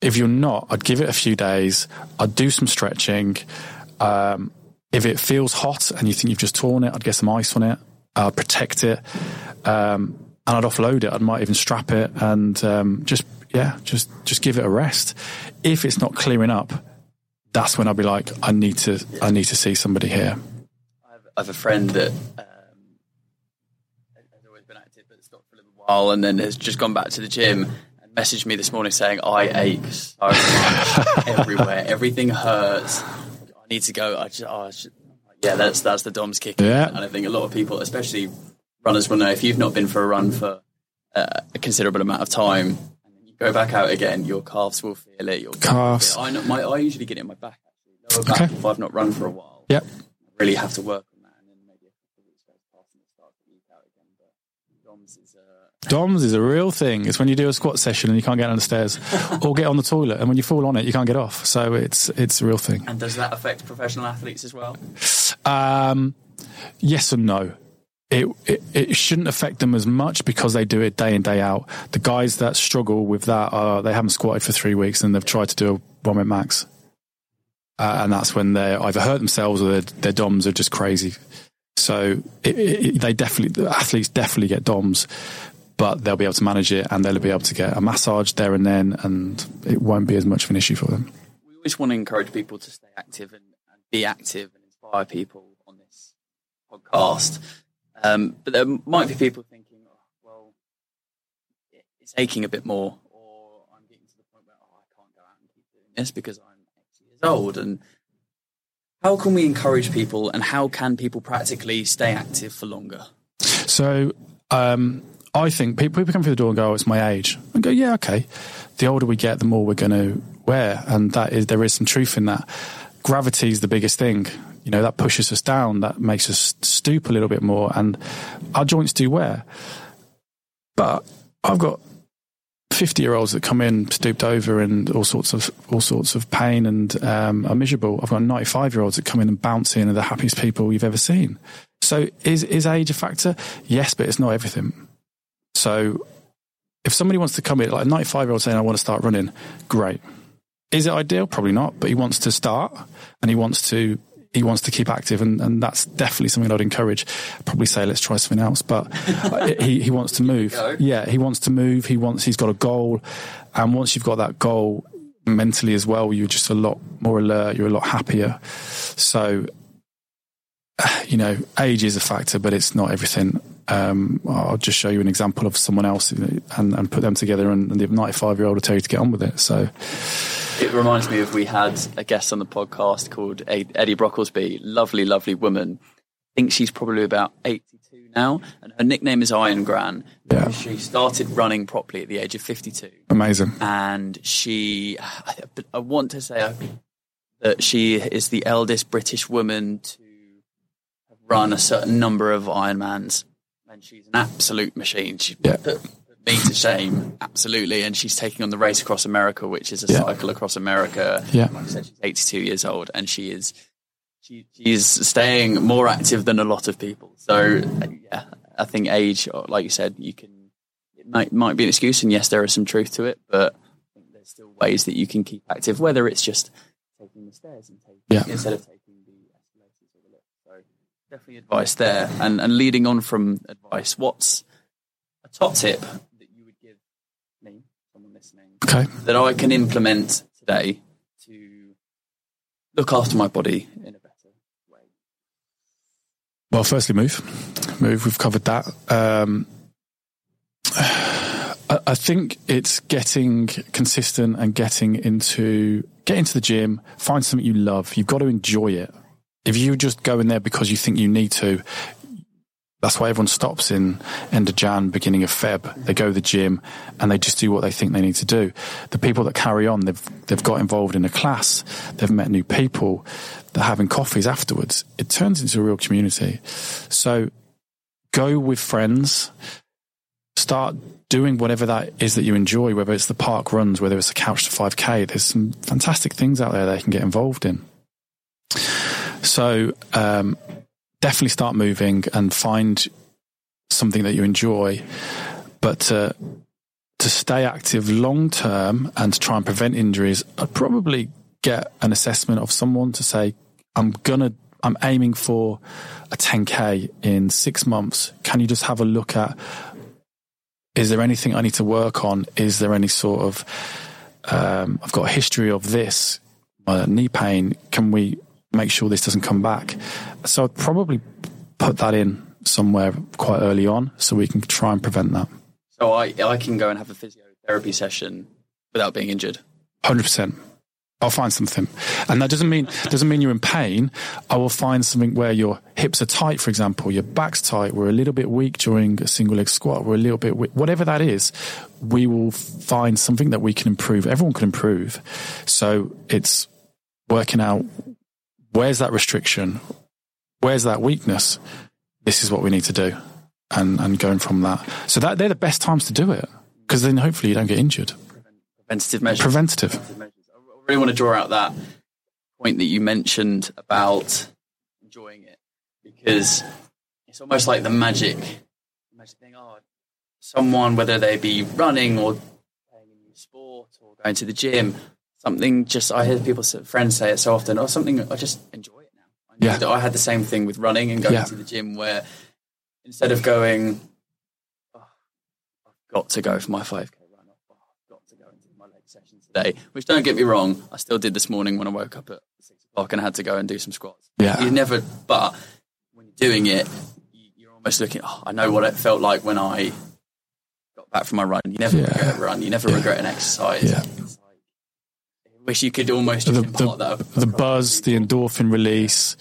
if you're not, I'd give it a few days. I'd do some stretching. Um, if it feels hot and you think you've just torn it, I'd get some ice on it. I'd protect it, um, and I'd offload it. I might even strap it and um, just yeah, just just give it a rest. If it's not clearing up, that's when I'll be like, I need to I need to see somebody here. I have, I have a friend that um, has always been active, but stopped for a little while, and then has just gone back to the gym and messaged me this morning saying, "I ache so much [LAUGHS] everywhere. Everything hurts." Need to go. I just, oh, I should, yeah, that's that's the DOMS kick. Yeah. And I think a lot of people, especially runners, will know if you've not been for a run for uh, a considerable amount of time, and you go back out again, your calves will feel it. Your calves. I, know, my, I usually get it in my back, actually. Lower back okay. if I've not run for a while. Yep. I really have to work on that, and then maybe a couple of weeks goes past and it starts to leak out again. But DOMS is. Uh, DOMS is a real thing. It's when you do a squat session and you can't get down the stairs, [LAUGHS] or get on the toilet, and when you fall on it, you can't get off. So it's it's a real thing. And does that affect professional athletes as well? Um, yes and no. It, it, it shouldn't affect them as much because they do it day in day out. The guys that struggle with that are they haven't squatted for three weeks and they've tried to do a one minute max, uh, and that's when they either hurt themselves or their, their DOMs are just crazy. So it, it, they definitely, the athletes definitely get DOMs, but they'll be able to manage it and they'll be able to get a massage there and then, and it won't be as much of an issue for them. We always want to encourage people to stay active and, and be active and inspire people on this podcast. Um, but there might be people thinking, oh, well, it's aching a bit more, or I'm getting to the point where oh, I can't go out and keep doing this because I'm 80 years old. And how can we encourage people, and how can people practically stay active for longer? So, um, I think people, people come through the door and go, oh, it's my age. And go, yeah, okay. The older we get, the more we're going to wear. And that is, there is some truth in that. Gravity is the biggest thing. You know, that pushes us down. That makes us stoop a little bit more. And our joints do wear. But I've got 50 year olds that come in stooped over and all sorts of all sorts of pain and um, are miserable. I've got 95 year olds that come in and bounce in and are the happiest people you've ever seen. So is is age a factor? Yes, but it's not everything. So if somebody wants to come in, like a 95 year old saying, I want to start running, great. Is it ideal? Probably not, but he wants to start and he wants to he wants to keep active, and, and that's definitely something I'd encourage. I'd probably say let's try something else, but [LAUGHS] he he wants to move. Yeah, he wants to move. He wants he's got a goal, and once you've got that goal mentally as well, you're just a lot more alert. You're a lot happier. So, [SIGHS] you know, age is a factor, but it's not everything. Um, I'll just show you an example of someone else and, and put them together, and, and the 95 year old will tell you to get on with it. So it reminds me of we had a guest on the podcast called Eddie Brocklesby, lovely, lovely woman. I think she's probably about 82 now, and her nickname is Iron Gran. Yeah. She started running properly at the age of 52. Amazing. And she, I want to say that she is the eldest British woman to run a certain number of Ironmans and she's an absolute machine. She yeah. put, me to shame, absolutely. And she's taking on the race across America, which is a yeah. cycle across America. Yeah. Like I said, she's 82 years old, and she is she, she's staying more active than a lot of people. So yeah, I think age, like you said, you can it might might be an excuse, and yes, there is some truth to it, but there's still ways that you can keep active, whether it's just taking the stairs and taking yeah. instead of taking the escalators or the lift. So definitely advice there. And and leading on from advice, what's a top tip that you would give me, someone listening, Okay. that I can implement today to look after my body in a better way? Well, firstly, move. Move. We've covered that. Um, I, I think it's getting consistent and getting into get into the gym. Find something you love. You've got to enjoy it. If you just go in there because you think you need to, that's why everyone stops in end of Jan, beginning of Feb. They go to the gym and they just do what they think they need to do. The people that carry on, they've they've got involved in a class, they've met new people, they're having coffees afterwards. It turns into a real community. So go with friends, start doing whatever that is that you enjoy, whether it's the park runs, whether it's a couch to 5K. There's some fantastic things out there they can get involved in. So, um, definitely start moving and find something that you enjoy. But uh, to stay active long term and to try and prevent injuries, I'd probably get an assessment of someone to say, I'm gonna, I'm aiming for a 10k in six months. Can you just have a look at? Is there anything I need to work on? Is there any sort of, um, I've got a history of this, my knee pain. Can we make sure this doesn't come back? So I'd probably put that in somewhere quite early on so we can try and prevent that. So I I can go and have a physiotherapy session without being injured. Hundred percent. I'll find something, and that doesn't mean doesn't mean you're in pain. I will find something where your hips are tight, for example, your back's tight. We're a little bit weak during a single leg squat. We're a little bit weak. Whatever that is, we will find something that we can improve. Everyone can improve. So it's working out where's that restriction, where's that weakness. This is what we need to do, and and going from that. So that they're the best times to do it because then hopefully you don't get injured. Preventative measures. Preventative. measures I really want to draw out that point that you mentioned about enjoying it because it's almost like the magic, the magic thing. Oh, someone, whether they be running or playing a new sport or going to the gym, something just I hear people, friends say it so often, or something I just enjoy it now. I, Yeah. it. I had the same thing with running and going Yeah. to the gym where instead of going, oh, I've got to go for my 5k run. Oh, I've got to go and do my leg session today. Which don't get me wrong, I still did this morning when I woke up at six o'clock and had to go and do some squats. Yeah. You never, but when you're doing it, you- you're almost looking. Oh, I know what it felt like when I got back from my run. You never Yeah. regret a run. You never Yeah. regret an exercise. Yeah. It's like, I wish you could almost just the, the, that. the buzz, the endorphin release,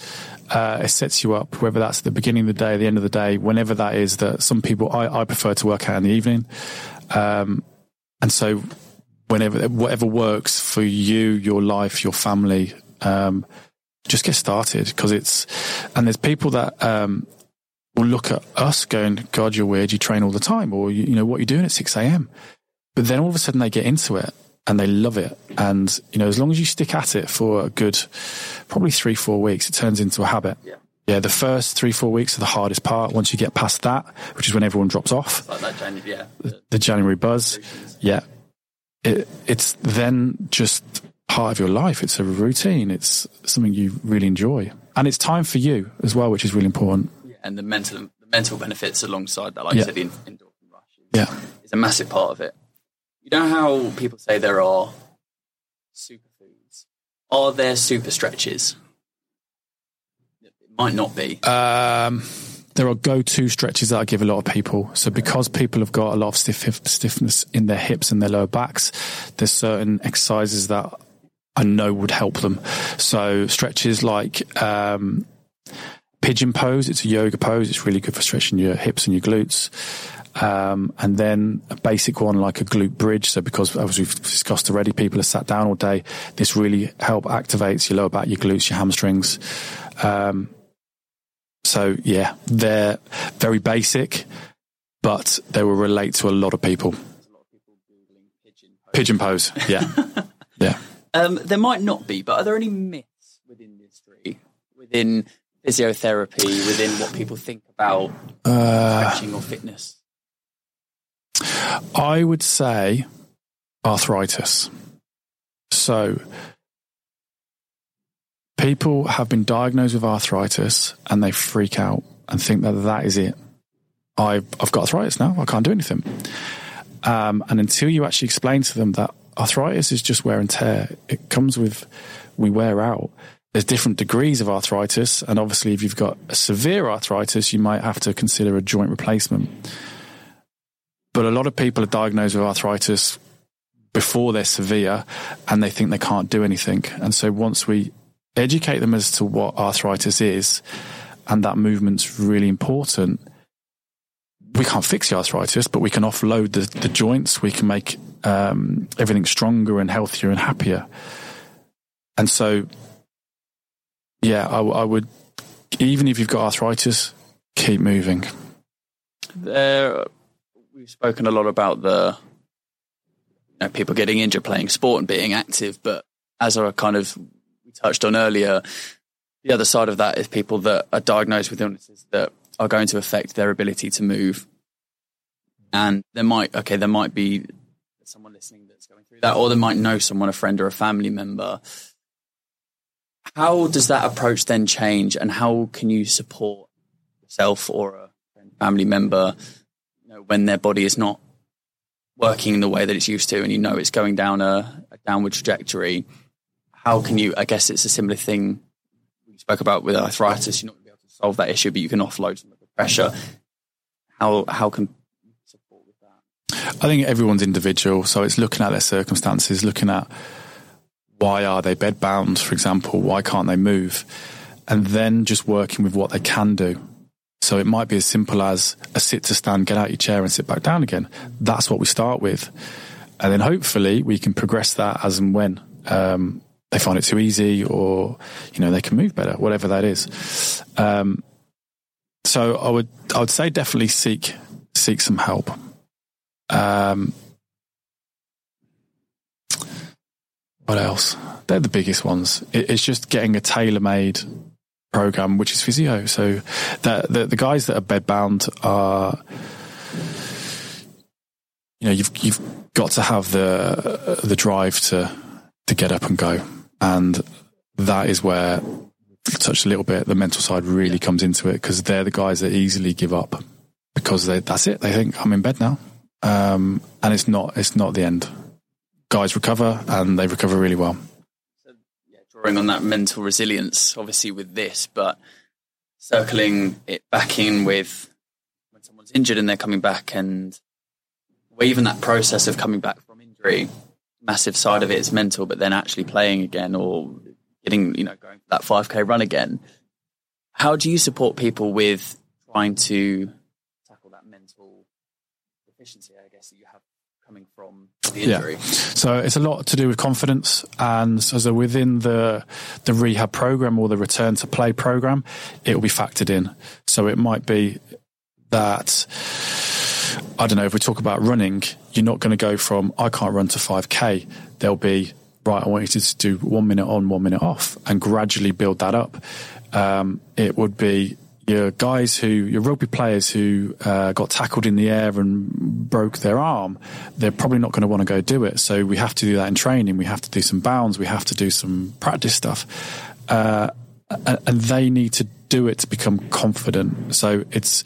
uh, it sets you up, whether that's at the beginning of the day, the end of the day, whenever that is that some people, I, I prefer to work out in the evening. Um, and so whenever, whatever works for you, your life, your family, um, just get started because it's, and there's people that, um, will look at us going, God, you're weird. You train all the time or you, you know, what you're doing at 6 a.m. But then all of a sudden they get into it and they love it. And, you know, as long as you stick at it for a good, probably three, four weeks, it turns into a habit. Yeah. Yeah. The first three, four weeks are the hardest part. Once you get past that, which is when everyone drops off, like that, January, yeah. The the January buzz. Yeah. It, it's then just part of your life. It's a routine. It's something you really enjoy. And it's time for you as well, which is really important. and the mental the mental benefits alongside that, like Yeah. you said, the en- endorphin rush is, Yeah. is a massive part of it. You know how people say there are superfoods? Are there super stretches? It might not be. Um, there are go-to stretches that I give a lot of people. So because people have got a lot of stiff stiffness in their hips and their lower backs, there's certain exercises that I know would help them. So stretches like um, pigeon pose. It's a yoga pose. It's really good for stretching your hips and your glutes. Um, and then a basic one like a glute bridge. So because as we've discussed already, people are sat down all day. This really help activates your lower back, your glutes, your hamstrings. Um, so yeah, they're very basic, but they will relate to a lot of people. There's a lot of people googling pigeon pose. Yeah. [LAUGHS] yeah. Um, there might not be, but are there any myths within this industry, within physiotherapy, within what people think about Uh, stretching or fitness? I would say arthritis. So people have been diagnosed with arthritis and they freak out and think that that is it. I, I've got arthritis now. I can't do anything. Um, and until you actually explain to them that arthritis is just wear and tear, it comes with we wear out. There's different degrees of arthritis, and obviously, if you've got severe arthritis, you might have to consider a joint replacement. But a lot of people are diagnosed with arthritis before they're severe, and they think they can't do anything. And so, once we educate them as to what arthritis is, and that movement's really important, we can't fix the arthritis, but we can offload the, the joints. We can make um, everything stronger and healthier and happier. And so, yeah, I, I, would, even if you've got arthritis, keep moving. There, we've spoken a lot about the you know, people getting injured playing sport and being active, but as I kind of touched on earlier, the other side of that is people that are diagnosed with illnesses that are going to affect their ability to move. And there might, okay, there might be someone listening that's going through that, or they might know someone, a friend or a family member. How does that approach then change, and how can you support yourself or a family member know, when their body is not working the way that it's used to, and you know it's going down a, a downward trajectory? How can you? I guess it's a similar thing we spoke about with arthritis. You're not going to be able to solve that issue, but you can offload some of the pressure. How how can support with that? I think everyone's individual, so it's looking at their circumstances, looking at why are they bedbound, for example, why can't they move, and then just working with what they can do. So it might be as simple as a sit to stand, get out your chair and sit back down again. That's what we start with. And then hopefully we can progress that as and when. Um, they find it too easy or, you know, they can move better, whatever that is. Um, so I would, I would say definitely seek, seek some help. Um, what else? They're the biggest ones. It, it's just getting a tailor made program, which is physio. So the, the, the guys that are bedbound are, you know, you've, you've got to have the, the drive to, to get up and go. And that is where, touched a little bit, the mental side really comes into it because they're the guys that easily give up because they, that's it. They think I'm in bed now. Um, and it's not, it's not the end. Guys recover and they recover really well. Drawing on that mental resilience, obviously with this, but circling it back in with when someone's injured and they're coming back and well, even that process of coming back from injury, massive side of it is mental, but then actually playing again or getting, you know, going for that 5K run again. How do you support people with trying to tackle that mental deficiency, I guess, that you have coming from the injury? Yeah. So it's a lot to do with confidence. And so within the, the rehab program or the return to play program, it will be factored in. So it might be that I don't know, if we talk about running, you're not going to go from, I can't run to 5K. There'll be, right, I want you to do one minute on, one minute off and gradually build that up. Um, it would be your guys who, your rugby players who uh, got tackled in the air and broke their arm, they're probably not going to want to go do it. So we have to do that in training. We have to do some bounds. We have to do some practice stuff. Uh, and they need to do it to become confident. So it's,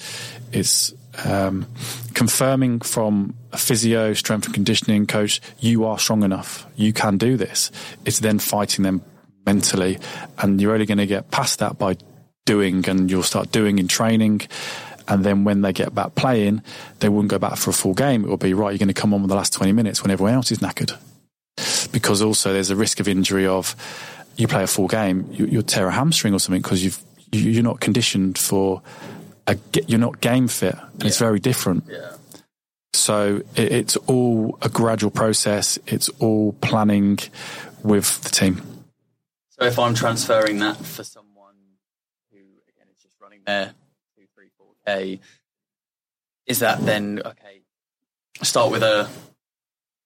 it's, um, confirming from a physio, strength and conditioning coach, you are strong enough. You can do this. It's then fighting them mentally. And you're only going to get past that by doing and you'll start doing in training. And then when they get back playing, they wouldn't go back for a full game. It will be, right, you're going to come on with the last 20 minutes when everyone else is knackered. Because also there's a risk of injury of you play a full game, you, will tear a hamstring or something because you've, you're not conditioned for a, you're not game fit, and yeah. it's very different. Yeah. So it, it's all a gradual process. It's all planning with the team. So if I'm transferring that for someone who again is just running their two, three, four k, is that then okay? Start with a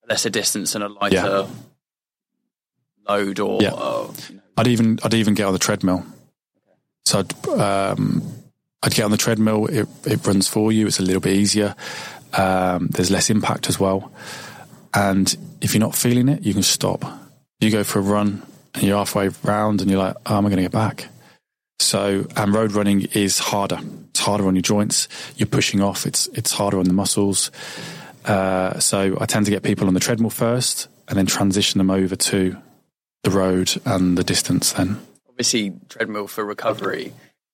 lesser distance and a lighter yeah. load, or yeah. Uh, you know. I'd even I'd even get on the treadmill. Okay. So I'd, um, I'd get on the treadmill. It, it runs for you. It's a little bit easier. Um, there's less impact as well. And if you're not feeling it, you can stop. You go for a run and you're halfway round and you're like, oh, am I going to get back? So, and road running is harder. It's harder on your joints. You're pushing off. It's, it's harder on the muscles. Uh, so I tend to get people on the treadmill first and then transition them over to the road and the distance then. Obviously, treadmill for recovery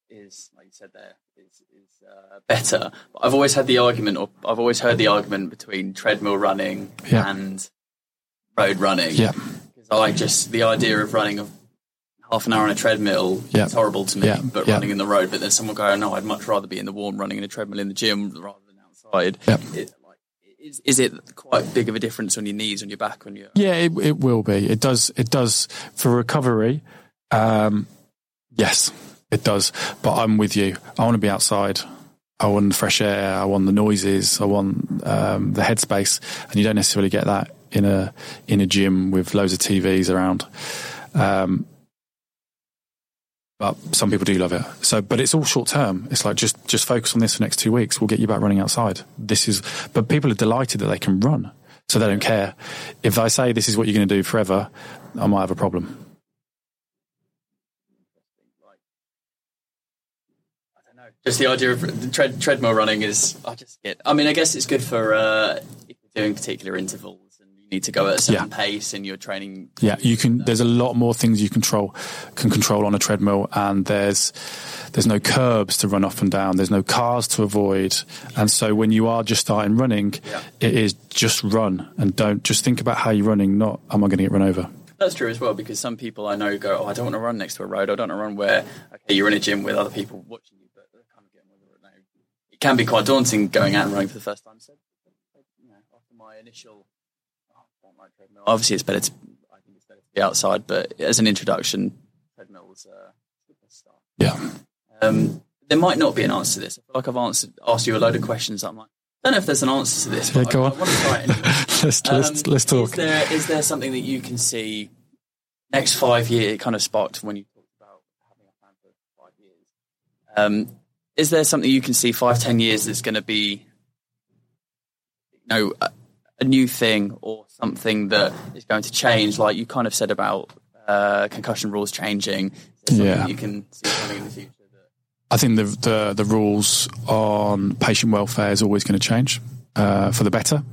is, like you said there, is, is uh, better. But I've always had the argument, or I've always heard the argument between treadmill running Yeah. and road running. Yeah. Because I just, the idea of running a half an hour on a treadmill Yeah. is horrible to me, Yeah. but Yeah. running in the road. But then someone going, no, I'd much rather be in the warm running in a treadmill in the gym rather than outside. Yeah. It, like, is, is it quite big of a difference on your knees, on your back, on your. Yeah, it, it will be. It does. It does for recovery. Um, yes, it does. But I'm with you. I want to be outside. I want the fresh air. I want the noises. I want um, the headspace, and you don't necessarily get that in a in a gym with loads of TVs around. Um, but some people do love it. So, but it's all short term. It's like just just focus on this for the next two weeks. We'll get you back running outside. This is. But people are delighted that they can run, so they don't care. If I say this is what you're going to do forever, I might have a problem. I don't know. Just the idea of treadmill running is, I just get. I mean, I guess it's good for uh, if you're doing particular intervals you need to go at a certain Yeah. pace and you're training. Yeah, you can. There's a lot more things you control can control on a treadmill, and there's there's no curbs to run up and down. There's no cars to avoid, and so when you are just starting running, Yeah. it is just run and don't just think about how you're running. Not am I going to get run over? That's true as well because some people I know go, "Oh, I don't want to run next to a road. I don't want to run where okay, you're in a gym with other people watching you, but they're kind of getting with it now." It can be quite daunting going out and running for the first time. So, you know, after my initial, like treadmill. Obviously, it's better to. I think it's better to be outside, but as an introduction, treadmill was uh, a good start. Yeah, Um, there might not be an answer to this. I feel like I've answered, asked you a load of questions. I'm like, I don't know if there's an answer to this. Yeah, go I, on. I want to try it anyway. [LAUGHS] let's let's, Um, let's talk. Is there, is there something that you can see next five year? It kind of sparked when you talked about having a plan for five years. Um, is there something you can see five, ten years that's going to be, you know, a, new thing or something that is going to change? Like you kind of said about uh, concussion rules changing. Is there something Yeah. you can see coming in the future. That, I think the, the the rules on patient welfare is always going to change uh, for the better.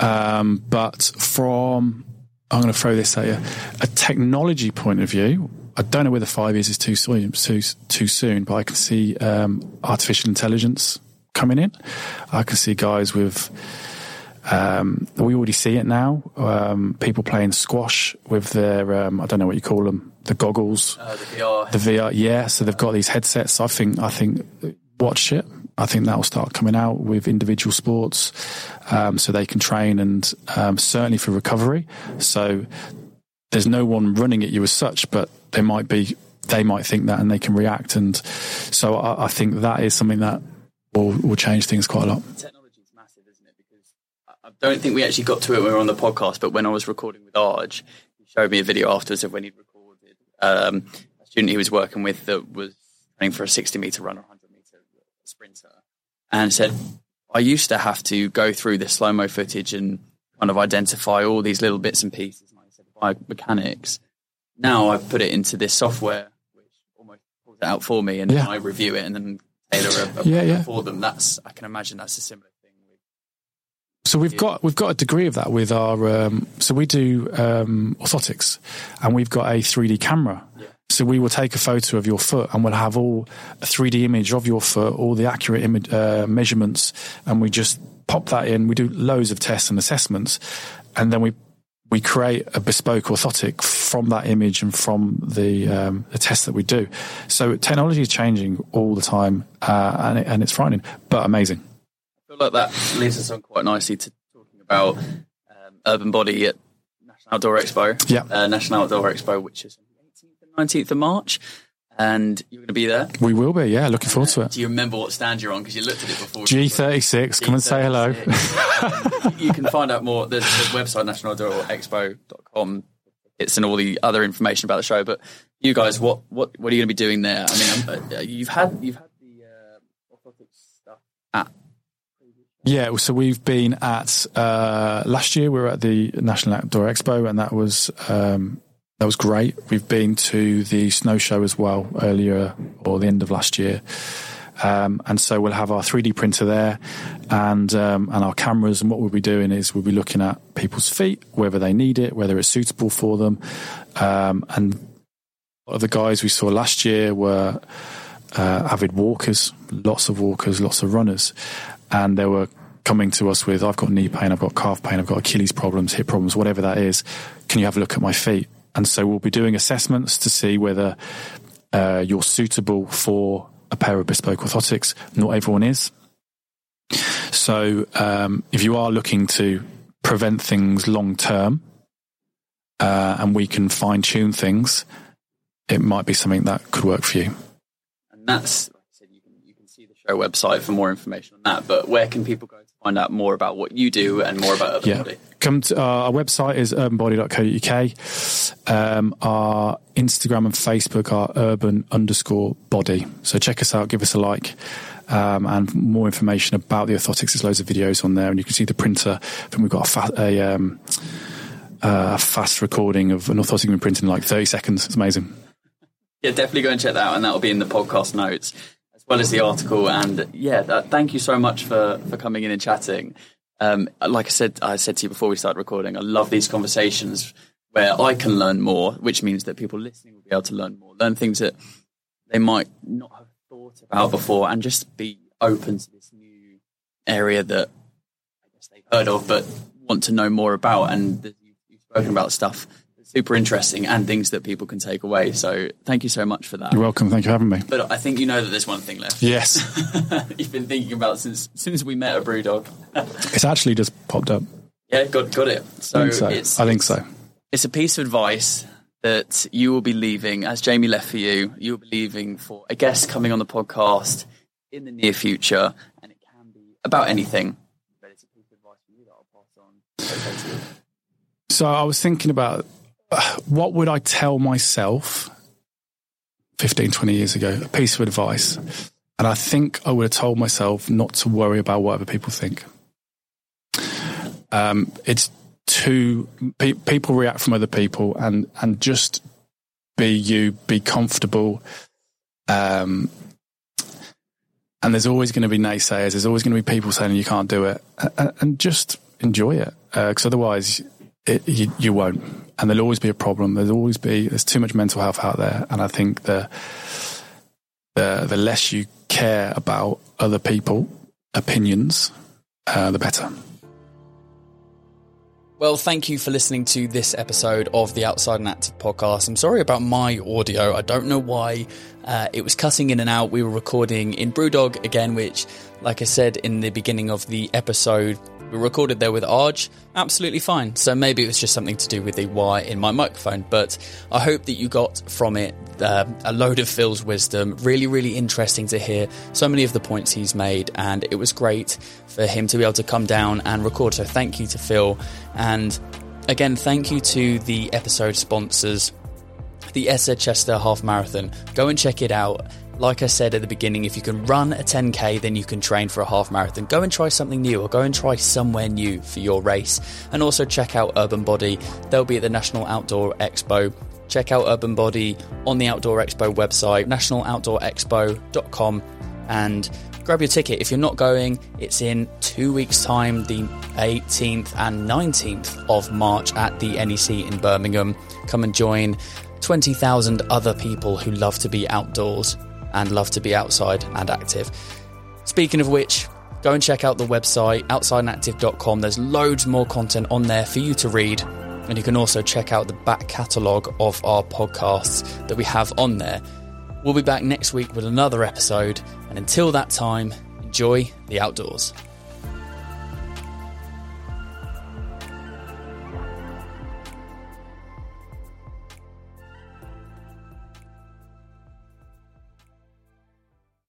Um, but from I'm going to throw this at you, a technology point of view. I don't know whether five years is too soon, too, too soon, but I can see um, artificial intelligence coming in. I can see guys with um, we already see it now. Um, people playing squash with their, um, I don't know what you call them, the goggles, uh, the VR. the VR. Yeah, so they've got these headsets. I think, I think, watch it. I think that will start coming out with individual sports, um, so they can train and um, certainly for recovery. So there's no one running at you as such, but they might be, they might think that and they can react. And so I, I think that is something that will will change things quite a lot. Don't think we actually got to it when we were on the podcast, but when I was recording with Arj, he showed me a video afterwards of when he'd recorded um, a student he was working with that was training for a 60 meter run or 100 meter sprinter and said, I used to have to go through the slow mo footage and kind of identify all these little bits and pieces, like I said, biomechanics. Now I've put it into this software, which almost pulls it out for me, and Yeah. then I review it and then tailor a, a Yeah, yeah. for them. That's I can imagine that's a similar So we've got we've got a degree of that with our um, so we do um, orthotics, and we've got a 3D camera. So we will take a photo of your foot, and we'll have all a 3D image of your foot, all the accurate image, uh, measurements, and we just pop that in. We do loads of tests and assessments, and then we we create a bespoke orthotic from that image and from the um, the tests that we do. So technology is changing all the time, uh, and, it, and it's frightening but amazing. I feel like that leads us on quite nicely to talking about um, Urban Body at National Outdoor Expo. Yeah. uh, National Outdoor Expo, which is the 18th and 19th of March, and you're going to be there. We will be, yeah. Looking forward to it. Do you remember what stand you're on? Because you looked at it before. G36, come and say hello. [LAUGHS] You can find out more. There's the website nationaloutdoorexpo.com. It's and all the other information about the show. But you guys, what what what are you going to be doing there? I mean, uh, you've had you've had the uh, orthotics stuff at Yeah, so we've been at, uh, last year we were at the National Outdoor Expo and that was, um, that was great. We've been to the snow show as well earlier or the end of last year. Um, and so we'll have our 3D printer there and um, and our cameras. And what we'll be doing is we'll be looking at people's feet, whether they need it, whether it's suitable for them. Um, and of the guys we saw last year were uh, avid walkers, lots of walkers, lots of runners, and they were coming to us with, "I've got knee pain, I've got calf pain, I've got Achilles problems, hip problems, whatever that is. Can you have a look at my feet?" And so we'll be doing assessments to see whether uh, you're suitable for a pair of bespoke orthotics. Not everyone is. So um, if you are looking to prevent things long term, uh, and we can fine tune things, it might be something that could work for you. And that's, like I said, you can, you can see the show website for more information on that. But where can people go find out more about what you do and more about Urban Yeah. Body? Come to uh, our website is urbanbody.co.uk. Um, our Instagram and Facebook are urban underscore body. So check us out, give us a like. Um, and more information about the orthotics. There's loads of videos on there, and you can see the printer. I think we've got a, fa- a, um, uh, a fast recording of an orthotic being printed in like 30 seconds. It's amazing. Yeah, definitely go and check that out, and that'll be in the podcast notes well as the article. And yeah, that, thank you so much for for coming in and chatting. Um, like I said, I said to you before we started recording, I love these conversations where I can learn more, which means that people listening will be able to learn more, learn things that they might not have thought about before, and just be open to this new area that I guess they've heard of but want to know more about. And you- you've spoken about stuff super interesting and things that people can take away. So thank you so much for that. You're welcome. Thank you for having me. But I think you know that there's one thing left. Yes, [LAUGHS] You've been thinking about since since we met a BrewDog. [LAUGHS] it's actually just popped up. yeah, got got it. So, I think so. it's I think so. it's a piece of advice that you will be leaving, as Jamie left for you. You will be leaving for a guest coming on the podcast in the near future, and it can be about anything. But it's a piece of advice from you that I'll pass on. Okay to you. So I was thinking about what would I tell myself 15, 20 years ago, a piece of advice. And I think I would have told myself not to worry about what other people think. Um, it's too, pe- people react from other people and, and just be you, be comfortable. Um, and there's always going to be naysayers. There's always going to be people saying you can't do it, and just enjoy it. Because otherwise, it, you, you won't. And there'll always be a problem. There'll always be. There's too much mental health out there, and I think the the the less you care about other people opinions, uh, the better. Well, thank you for listening to this episode of the Outside and Active podcast. I'm sorry about my audio. I don't know why uh, it was cutting in and out. We were recording in Brewdog again, which, like I said in the beginning of the episode, we recorded there with Arj. Absolutely fine. So maybe it was just something to do with the wire in my microphone. But I hope that you got from it uh, a load of Phil's wisdom. Really, really interesting to hear so many of the points he's made. And it was great for him to be able to come down and record. So thank you to Phil. And again, thank you to the episode sponsors, the Essar Chester Half Marathon. Go and check it out. Like I said at the beginning, if you can run a 10k, then you can train for a half marathon. Go and try something new or go and try somewhere new for your race. And also check out Urban Body. They'll be at the National Outdoor Expo. Check out Urban Body on the Outdoor Expo website, nationaloutdoorexpo.com, and grab your ticket. If you're not going, it's in two weeks' time, the 18th and 19th of March at the NEC in Birmingham. Come and join 20,000 other people who love to be outdoors and love to be outside and active. Speaking of which, go and check out the website outsideandactive.com. There's loads more content on there for you to read. And you can also check out the back catalogue of our podcasts that we have on there. We'll be back next week with another episode. And until that time, enjoy the outdoors.